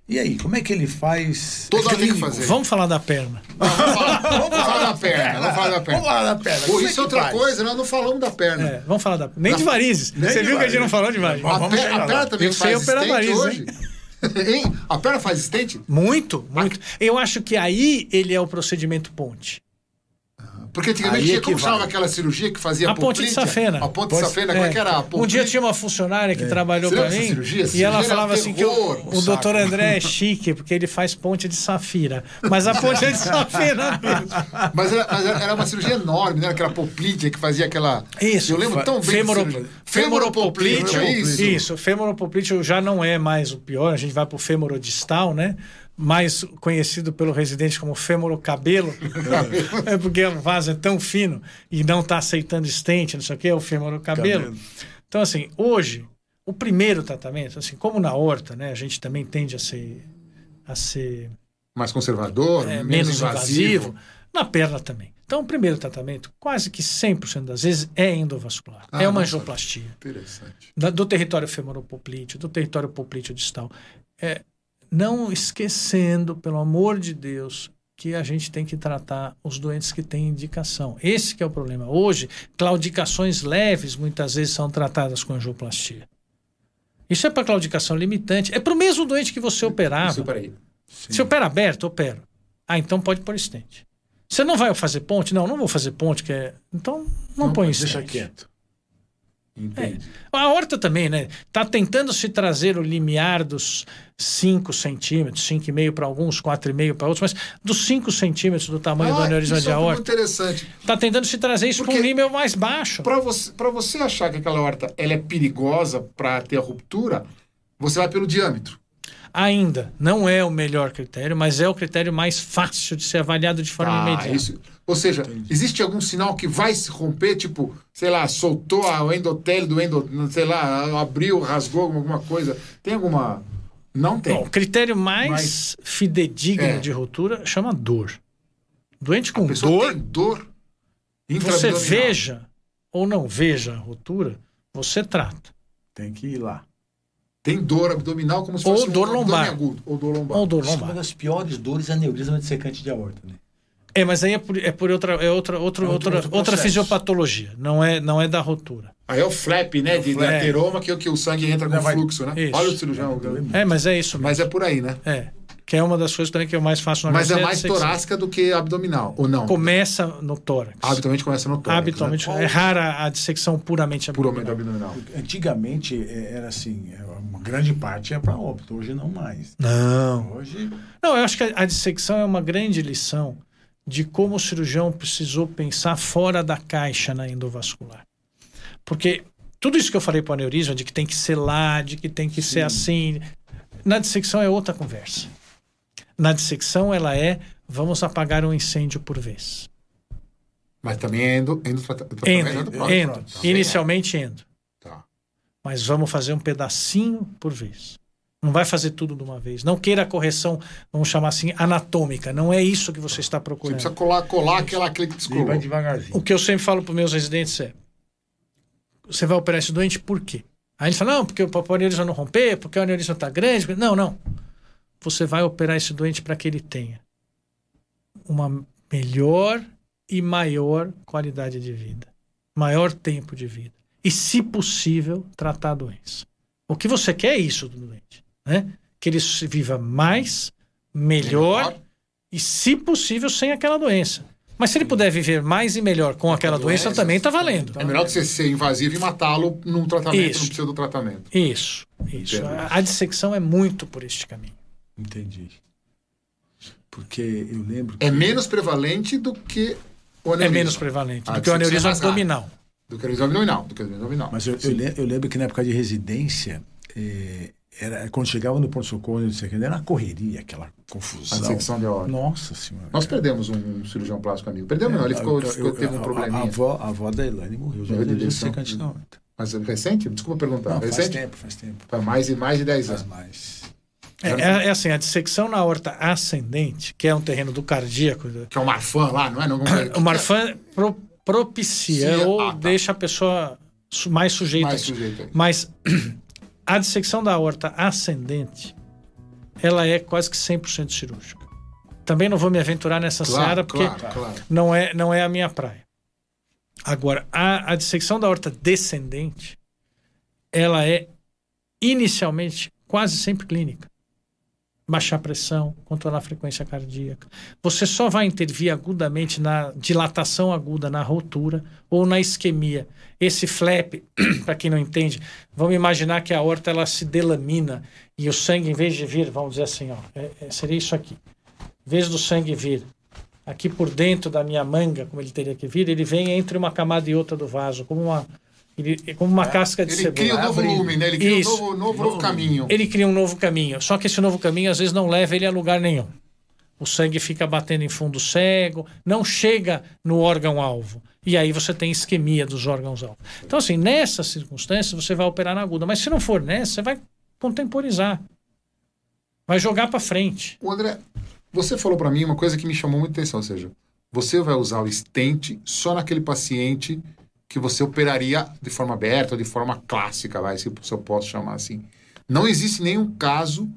E aí, como é que ele faz? Toda hora tem que fazer. Vamos falar da perna. Vamos falar, vamos falar da perna. Vamos falar da perna. Vamos falar da perna. Pô, Como isso é outra faz? coisa, nós não falamos da perna. É, vamos falar da Nem de varizes. Nem Você de viu que a gente varizes. não falou de varizes. A, Vamos per- a perna também Eu sei faz operar stent nariz, hoje? [LAUGHS] Hein? A perna faz stent? Muito, muito. Eu acho que aí ele é o procedimento ponte. Porque antigamente tinha, é que como chamava aquela cirurgia que fazia A ponte de safena. A ponte de safena, como é que era? A Um dia tinha uma funcionária que trabalhou Você pra lembra mim e ela falava assim que o, doutor André é chique porque ele faz ponte de safira. Mas a ponte é de safira mesmo. [LAUGHS] Mas, era, mas era- era uma cirurgia enorme, né? Aquela poplítea que fazia aquela... Isso. Eu lembro tão bem Femoro, dessa cirurgia. femoropoplíteo. Femoropoplíteo, Isso. isso. Femoropoplíteo já não é mais o pior. A gente vai pro femorodistal, né? Mais conhecido pelo residente como femorocabelo. [LAUGHS] é porque o vaso é tão fino e não está aceitando estente, não sei o que, é o femorocabelo. Cabelo. Então, assim, hoje, o primeiro tratamento, assim, como na horta, né? A gente também tende a ser, a ser Mais conservador, é, menos, menos invasivo. Na perna também. Então, o primeiro tratamento, quase que 100% das vezes, é endovascular. Ah, é uma nossa. angioplastia. Interessante. Da- do território femoropoplíteo, do território poplíteo distal. É, não esquecendo, pelo amor de Deus, que a gente tem que tratar os doentes que têm indicação. Esse que é o problema. Hoje, claudicações leves muitas vezes são tratadas com angioplastia. Isso é para claudicação limitante. É para o mesmo doente que você operava. Isso, peraí. Se opera aberto, opero. Ah, então pode pôr stent. Você não vai fazer ponte? Não, não vou fazer ponte, que é... Então, não, põe stent. Deixa quieto. Entendi. A horta também, né? Tá tentando se trazer o limiar dos 5 centímetros, 5,5 para alguns, 4,5 para outros, mas dos 5 centímetros do tamanho do Ah, aneurisma isso de é muito aorta. interessante. Tá tentando se trazer isso para um nível mais baixo. Para você, pra você achar que aquela horta ela é perigosa para ter a ruptura, você vai pelo diâmetro. Ainda não é o melhor critério, mas é o critério mais fácil de ser avaliado de forma Ah, imediata. isso. Ou seja, existe algum sinal que vai se romper, tipo, sei lá, soltou a- o endotélio do endo, sei lá, abriu, rasgou alguma coisa. Tem alguma. Não tem. Bom, o critério mais Mas- fidedigno É. de ruptura chama dor. Doente com dor, tem dor. você veja ou não veja a ruptura, você trata. Tem que ir lá. Tem dor abdominal como se Ou fosse um dor lombar. agudo. Ou dor lombar. Ou dor Isso é uma lombar. das piores dores é aneurisma de secante de aorta, né? É, mas aí é por, é por outra, é outra, outra, É outro- outra, outro outra processo. fisiopatologia. Não é, não é da rotura. Aí é o flap, né? De, de flap. ateroma, que, é o que o sangue entra com vai- fluxo, né? Isso. Olha o cirurgião. É, mas é isso mesmo. Mas é por aí, né? É. que é uma das coisas também que eu mais faço na Mas é mais torácica do que abdominal, ou não? Começa no tórax. Habitualmente começa no tórax. Habitualmente. Né? É rara a dissecção puramente Puramente abdominal. abdominal. Antigamente é, era assim, é, uma grande parte é para óbito, hoje não mais. Não. Hoje Não, eu acho que a a dissecção é uma grande lição de como o cirurgião precisou pensar fora da caixa na endovascular. Porque tudo isso que eu falei para o aneurisma, de que tem que ser lá, de que tem que ser assim, na dissecção é outra conversa. Na dissecção ela é vamos apagar um incêndio por vez. Mas também é endo, endo, tratamento Endo, endopróstata. endo. Tá. Inicialmente endo. Mas vamos fazer um pedacinho por vez. Não vai fazer tudo de uma vez. Não queira a correção, vamos chamar assim, anatômica. Não é isso que você está Você procurando. precisa colar, colar aquela, aquele que descolou. vai devagarzinho. O que eu sempre falo para meus residentes é: você vai operar esse doente por quê? Aí eles falam: não, porque o aneurisma não romper, porque o aneurisma está grande. porque-" Não, não. Você vai operar esse doente para que ele tenha uma melhor e maior qualidade de vida, maior tempo de vida. E, se possível, tratar a doença. O que você quer é isso do doente, né? Que ele se viva mais, melhor Melhor. e, se possível, sem aquela doença. Mas se ele puder viver mais e melhor com aquela doença, doença, também está valendo. É melhor você ser invasivo e matá-lo num tratamento, Isso. no pseudo tratamento. Isso, isso. A, a dissecção é muito por este caminho. Entendi. Porque eu lembro que É menos prevalente do que o É aneurisma. menos prevalente A do que o é aneurisma abdominal. Do que o aneurisma abdominal. Do que o aneurisma abdominal. Mas eu, eu, eu lembro que na época de residência, eh, era, quando chegava no pronto-socorro, não era uma correria, aquela A confusão. dissecção de aorta. Nossa senhora. Nós perdemos um cirurgião plástico amigo. Perdemos não, ele ficou, Eu- ficou- eu- teve um a- probleminha. A, a avó, a avó da Elaine morreu. Já Morreu de secante horta. Mas é recente? Desculpa perguntar. Não, faz recente? tempo, faz tempo. Faz mais de, mais de 10 Faz anos. mais. É, é- é assim, a dissecção na aorta ascendente, que é um terreno do cardíaco, Que é o Marfan lá, não é? Não, [COUGHS] o Marfan pro- propicia Sim, ou ah, tá. deixa a pessoa mais sujeita Mais aí. Mas [CLEARS THROAT] a dissecção da aorta ascendente, ela é quase que 100% cirúrgica. Também não vou me aventurar nessa seara, porque claro, claro. não é, não é a minha praia. Agora, a, a dissecção da aorta descendente, ela é inicialmente quase sempre clínica. Baixar a pressão, controlar a frequência cardíaca. Você só vai intervir agudamente na dilatação aguda, na rotura ou na isquemia. Esse flap, [CLEARS THROAT] para quem não entende, vamos imaginar que a aorta ela se delamina e o sangue, em vez de vir, vamos dizer assim, ó, é- é- seria isso aqui. Em vez do sangue vir aqui por dentro da minha manga, como ele teria que vir, ele vem entre uma camada e outra do vaso, como uma, ele, como uma casca de Ele cebola. cria um novo abrindo. lume, né? Ele cria Isso. um novo, novo, novo caminho. Ele cria um novo caminho. Só que esse novo caminho, às vezes, não leva ele a lugar nenhum. O sangue fica batendo em fundo cego, não chega no órgão-alvo. E aí você tem isquemia dos órgãos-alvo. Então, assim, nessas circunstâncias, você vai operar na aguda. Mas se não for nessa, você vai contemporizar. Vai jogar para frente. O André, você falou para mim uma coisa que me chamou muita atenção, ou seja, você vai usar o stent só naquele paciente que você operaria de forma aberta de forma clássica, vai, se eu posso chamar assim. Não existe nenhum caso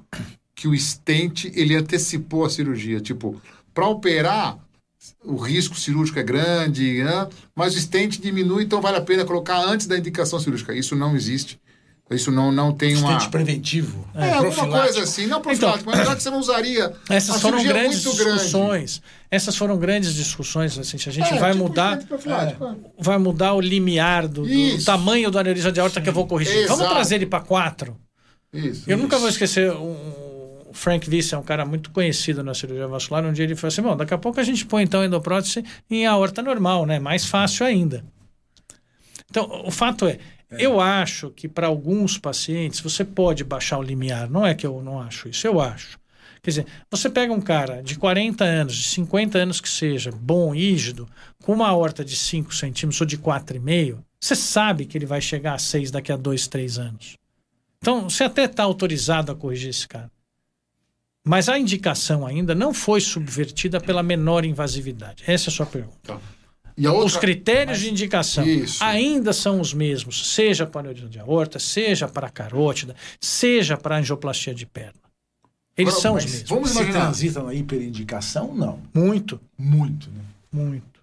que o stent ele antecipou a cirurgia, tipo, para operar o risco cirúrgico é grande, né? mas o stent diminui, então vale a pena colocar antes da indicação cirúrgica. Isso não existe. Isso não, não tem uma. Estente preventivo. É, alguma profilático. coisa assim, não profilático, mas já que você não usaria. Essas a foram é grandes muito grande. discussões. Essas foram grandes discussões. Assim, a gente É, vai tipo mudar. estente profilático, é. vai mudar o limiar do, do tamanho do aneurisma de aorta que eu vou corrigir. Vamos Exato. trazer ele para 4. Isso. Eu nunca isso. vou esquecer um, o Frank Vice, é um cara muito conhecido na cirurgia vascular. Um dia ele falou assim: bom, daqui a pouco a gente põe então a endoprótese em aorta normal, né? Mais fácil ainda. Então, o fato é, eu acho que para alguns pacientes você pode baixar o limiar. Não é que eu não acho isso, eu acho. Quer dizer, você pega um cara de 40 anos, de 50 anos que seja, bom, rígido, com uma aorta de 5 centímetros ou de 4,5, você sabe que ele vai chegar a 6 daqui a 2, 3 anos. Então, você até está autorizado a corrigir esse cara. Mas a indicação ainda não foi subvertida pela menor invasividade. Essa é a sua pergunta. Tá. E a outra... Os critérios de indicação Isso. ainda são os mesmos, seja para aneurisma de aorta, seja para carótida, seja para angioplastia de perna. Eles Agora, são os mesmos. Vamos Se imaginar. transita na hiperindicação, não. Muito, Muito, né? muito.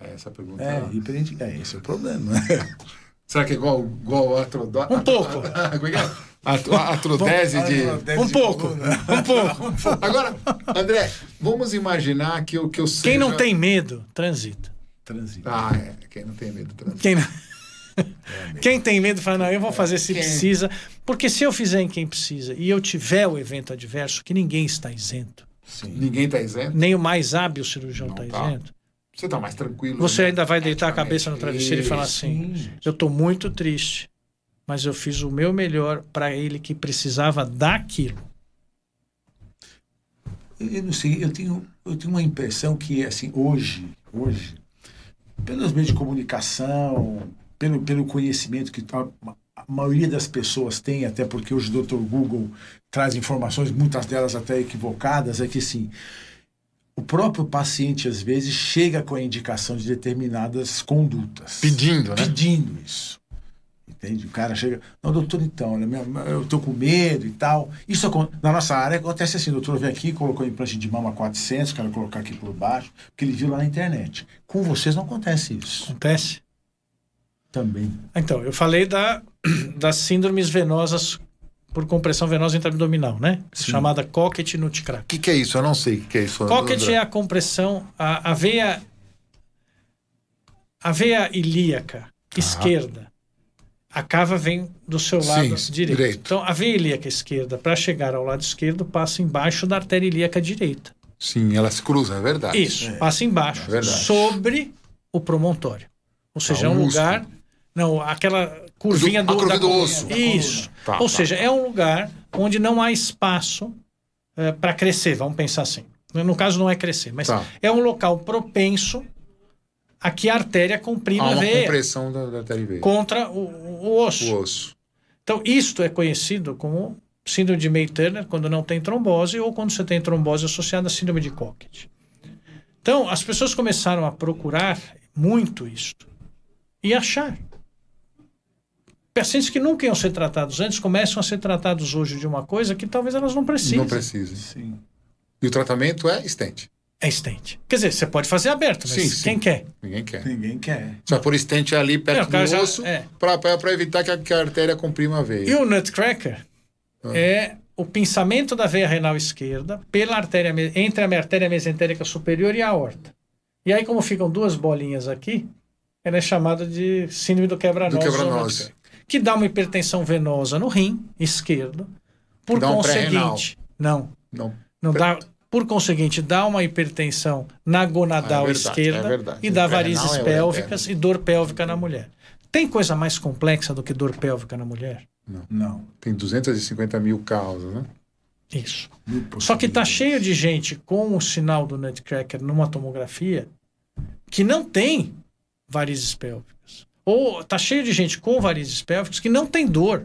É, Essa pergunta. É, hiperindicação. É, esse é o problema. [LAUGHS] Será que é igual, igual a atro... Um pouco. [LAUGHS] É é? Atro- Artrodese de. Um pouco, [LAUGHS] um pouco. Agora, André, vamos imaginar que eu, que eu seja... Quem não tem medo, transita. Transita. Ah, é. Quem não tem medo. trans- Quem, não- quem tem medo fala, não, eu vou fazer se Quem- precisa. Porque se eu fizer em quem precisa e eu tiver o evento adverso, que ninguém está isento, Sim. Ninguém tá isento. nem o mais hábil cirurgião está tá. isento, Você tá mais tranquilo. você né? ainda vai deitar a cabeça no travesseiro e falar Isso. assim: eu estou muito triste, mas eu fiz o meu melhor para ele que precisava daquilo. Eu não sei, eu tenho, eu tenho uma impressão que, assim, hoje, hoje, pelos meios de comunicação, pelo, pelo conhecimento que a, a maioria das pessoas tem, até porque hoje o Dr. Google traz informações, muitas delas até equivocadas, é que, assim, o próprio paciente, às vezes, chega com a indicação de determinadas condutas. Pedindo, né? Pedindo isso. Entende? O cara chega, não, doutor, então, olha, minha- eu tô com medo e tal. Isso na nossa área acontece assim, o doutor vem aqui, colocou implante de mama 400, quero colocar aqui por baixo, porque ele viu lá na internet. Com vocês não acontece isso Acontece? também. Então, eu falei da, [CLEARS THROAT] das síndromes venosas por compressão venosa intraabdominal, né? Sim. Chamada Cocket Nutcracker. O que, que é isso? Eu não sei o que, que é isso. Cocket é a compressão, a, a veia, a veia ilíaca esquerda. A cava vem do seu lado Sim, direito. direito. Então, a veia ilíaca esquerda, para chegar ao lado esquerdo, passa embaixo da artéria ilíaca direita. Sim, ela se cruza, é verdade. Isso, passa embaixo, É sobre o promontório. Ou seja, é um lugar. Não, aquela curvinha Do- a do, curva da do osso. Isso. Tá, Ou tá. seja, é um lugar onde não há espaço para crescer, vamos pensar assim. No caso, não é crescer, mas Tá. é um local propenso a que a artéria comprima Há a uma veia compressão da, da artéria veia. contra o, o- osso. O osso. Então, isto é conhecido como síndrome de May-Turner quando não tem trombose ou quando você tem trombose associada à síndrome de Cocket. Então, as pessoas começaram a procurar muito isto e achar. Pacientes que nunca iam ser tratados antes começam a ser tratados hoje de uma coisa que talvez elas não precisem. Não precisa. Sim. E o tratamento é stent. É stent. Quer dizer, você pode fazer aberto, mas Sim, sim. quem quer? Ninguém quer. Ninguém quer. Só por stent ali É, perto o cara do osso é. para evitar que a, que a artéria comprima a veia. E o Nutcracker Ah. é o pensamento da veia renal esquerda pela artéria, entre a artéria mesentérica superior e a aorta. E aí, como ficam duas bolinhas aqui, ela é chamada de síndrome do ou Nutcracker, Que dá uma hipertensão venosa no rim esquerdo. Por Dá um conseguinte, não, Não. não dá. Por conseguinte, dá uma hipertensão na gonadal é verdade, esquerda é verdade. e dá varizes é pélvicas e dor pélvica na mulher. Tem coisa mais complexa do que dor pélvica na mulher? Não. Tem 250 mil causas, né? Isso. Só que tá cheio de gente com o sinal do Nutcracker numa tomografia que não tem varizes pélvicas. Ou tá cheio de gente com varizes pélvicas que não tem dor.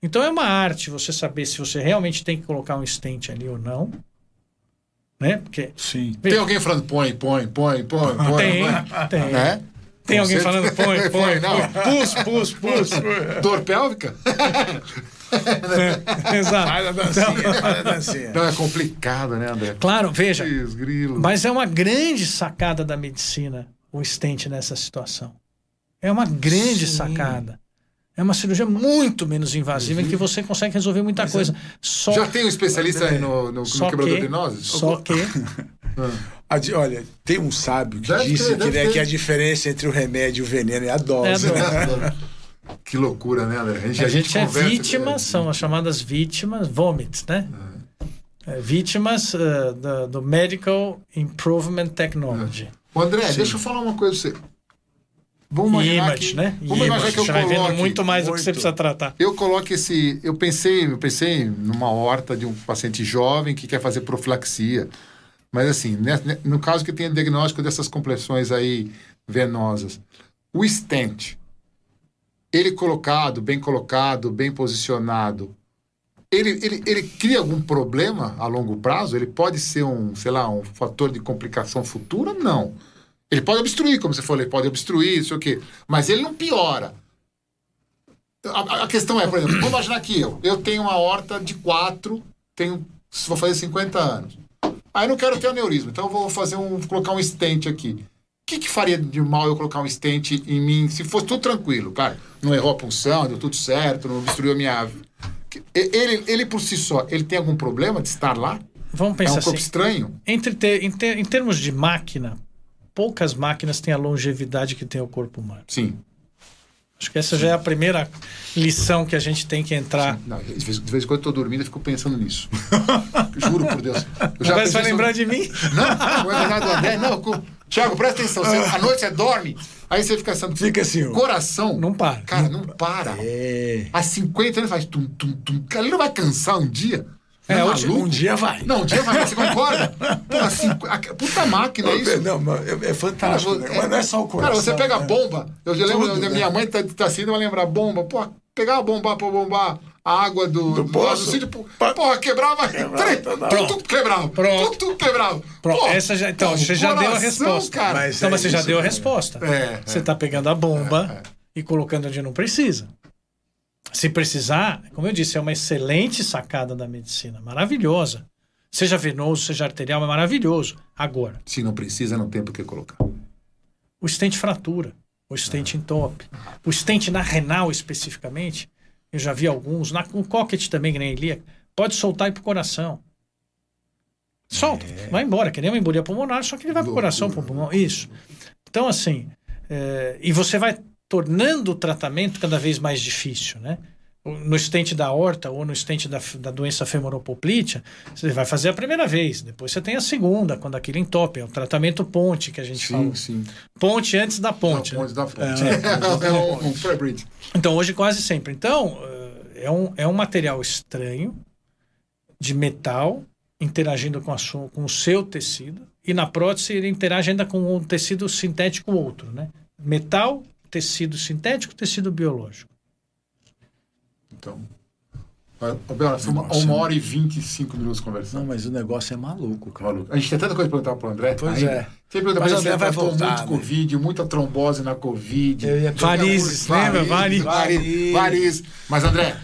Então é uma arte você saber se você realmente tem que colocar um stent ali ou não. Né? Porque Sim. Tem alguém falando põe, põe, põe, põe, põe. tem, põe. tem. Né? Tem alguém falando põe, [LAUGHS] põe, Põe, não. pus, pus, pus. [LAUGHS] Dor pélvica? [LAUGHS] Exato. Faz a dancinha, faz a dancinha. Não, é complicado, né, André? Claro, veja. Mas é uma grande sacada da medicina o stent nessa situação. É uma grande Sim. sacada. É uma cirurgia muito menos invasiva em que você consegue resolver muita Mas coisa. Só, Já tem um especialista aí no, no, no quebrador que, de nozes? só que A [LAUGHS] di- Olha, tem um sábio que Deve disse ter, que, né, que a diferença entre o remédio e o veneno é a É a dose. dose. [LAUGHS] né? Que loucura, né, André? A gente, a gente é vítima, são as chamadas vítimas, vomits, né? É, vítimas eh, do, do Medical Improvement Technology. Ô, André, deixa eu falar uma coisa pra você. Vamos imaginar Image, que, né? Vamos imaginar que eu Você vai vendo coloque... muito mais do que você precisa tratar. Eu coloco esse. Eu pensei, eu pensei numa horta de um paciente jovem que quer fazer profilaxia. Mas assim, no caso que tem diagnóstico dessas compressões aí venosas, o stent, ele colocado, bem colocado, bem posicionado, ele, ele, ele cria algum problema a longo prazo? Ele pode ser um, sei lá, um fator de complicação futura? Não. Ele pode obstruir, como você falou, ele pode obstruir, isso o quê. Mas ele não piora. A, a questão é, por exemplo, vamos imaginar que eu, eu tenho uma horta de 4, tenho, vou fazer 50 anos. Aí não quero ter aneurisma, então eu vou fazer um, colocar um stent aqui. O que, que faria de mal eu colocar um stent em mim se fosse tudo tranquilo, cara? Não errou a punção, deu tudo certo, não obstruiu a minha Ele, ele por si só, ele tem algum problema de estar lá? Vamos É pensar um assim. corpo estranho? Entre ter- em, ter- em termos de máquina, poucas máquinas têm a longevidade que tem o corpo humano. Sim. Acho que essa já é a primeira lição que a gente tem que entrar. Não, de, vez, de vez em quando eu tô dormindo e fico pensando nisso. [LAUGHS] Juro por Deus. Eu Mas vai pensei lembrar sobre- de mim? Não, não é do André. Não, com... Tiago, presta atenção. Você, à noite você dorme, aí você fica pensando. Fica assim, ó. Coração. Não para. Cara, não para. É. Há 50 anos faz tum, tum, tum. Cara, ele não vai cansar um dia? É, Não hoje- maluco? Um dia vai. Não, um dia vai, você concorda? [LAUGHS] Pô, assim, a- puta máquina, é isso? Não, mas é, é Cara, fantástico. você- né? Mas não é só o coração. Cara, você pega a né? bomba. Eu já lembro Tudo, da né? minha mãe tá, tá assim, vai lembrar bomba. Pô, pegar a bomba pra bombar a água do, Do do, poço? sítio. pô, Pa- Porra, quebrava. Três, toda tudo, quebrava. Pronto. Tudo, tudo quebrava. Pronto, Pô, essa já- então, pô, você já deu a coração, resposta. Cara. Mas Então, é você já deu a cara. resposta. É, Você é. está pegando a bomba e colocando onde não precisa. Se precisar, como eu disse, é uma excelente sacada da medicina, maravilhosa. Seja venoso, seja arterial, é maravilhoso. Agora, Se não precisa, não tem por que colocar. o stent fratura, o stent entope, o stent na renal especificamente, eu já vi alguns, na, no cocket também, que nem ilíaca, pode soltar e pro coração. Solta, vai embora, que nem uma embolia pulmonar, só que ele vai pro coração, pro pulmão, isso. Então, assim, é, e você vai tornando o tratamento cada vez mais difícil, né? No estente da horta ou no estente da, da doença femoropoplítea, você vai fazer a primeira vez, depois você tem a segunda, quando aquilo entope, é o tratamento ponte que a gente fala. Sim, sim. Ponte antes da ponte. Da né? ponte, da ponte. É. [LAUGHS] É, um, um pré-bridge. Então, hoje quase sempre. Então, eh, é um, é um material estranho, de metal, interagindo com, a sua, com o seu tecido, e na prótese ele interage ainda com um tecido sintético outro, né? Metal, tecido sintético, tecido biológico. Então. Abel, nós estamos Nossa. uma hora e 25 minutos conversando. Não, mas o negócio é maluco, cara. Maluco. A gente tem tanta coisa pra perguntar pro André. Pois ainda. é. Tem pergunta pra o ele, André vai voltar, muito né? Covid, muita trombose na Covid. Eu ia- Varizes, lembra? Varizes. Varizes. Varizes. Mas, André,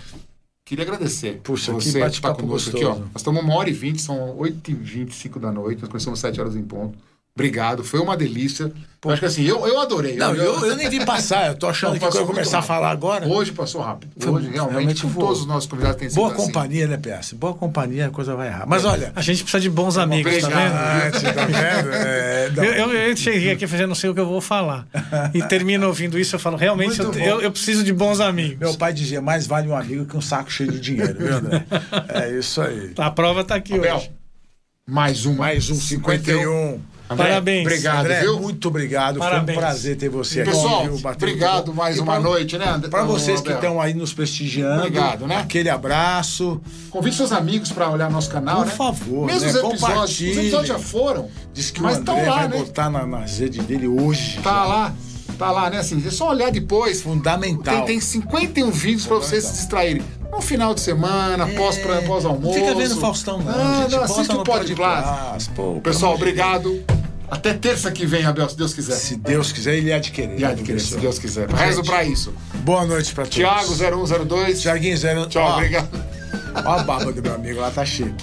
queria agradecer. Puxa, que você bate-papo tá conosco aqui, ó. gostoso. Nós estamos uma hora e vinte, são oito e vinte e cinco da noite. Nós começamos sete horas em ponto. Obrigado, foi uma delícia. Eu acho que assim, eu, eu adorei. Não, eu, eu nem vi passar, eu tô achando Não, que eu começar a rápido. falar agora. Hoje passou rápido. Foi Hoje, realmente, realmente com todos os nossos convidados têm sido Boa assim. companhia, né, PS? Boa companhia, a coisa vai errar. Mas olha. A gente precisa de bons amigos, tá vendo? Ah, tá vendo? [LAUGHS] É. Eu, eu, eu cheguei aqui [LAUGHS] fazendo não sei o que eu vou falar. E termino ouvindo isso, eu falo, realmente, eu, eu, eu preciso de bons amigos. Meu pai dizia: mais vale um amigo que um saco cheio de dinheiro, viu, André? [LAUGHS] É isso aí. A prova tá aqui Abel, hoje. mais um. Mais um 51. André, Parabéns. Obrigado, André, viu? muito obrigado. Parabéns. Foi um prazer ter você Pessoal, aqui. viu? Bater obrigado mais uma pra- noite, né, André? Para vocês que estão aí nos prestigiando, Obrigado, né? aquele abraço. Convide seus amigos para olhar nosso canal, Por né? favor, Mesmo né? os episódios, os episódios já foram. Diz que Mas o André lá, vai né? botar na, nas redes dele hoje. Tá já. lá, tá lá, né? Assim, é só olhar depois. Fundamental. Tem, tem 51 vídeos para vocês se distraírem. No final de semana, pós, pra- pós almoço. Fica vendo Faustão, não. Ah, gente. não, assiste o Pod. Blast. Pô, Pessoal, obrigado. Até terça que vem, Abel, se Deus quiser. Se Deus quiser, ele há de querer. E há né, de querer, se? Deus quiser. Rezo pra isso. Boa noite pra todos. Tiago 0102. Tiaguinho zero. Tchau, Ó, obrigado. Ó a barba do meu amigo lá, tá chique.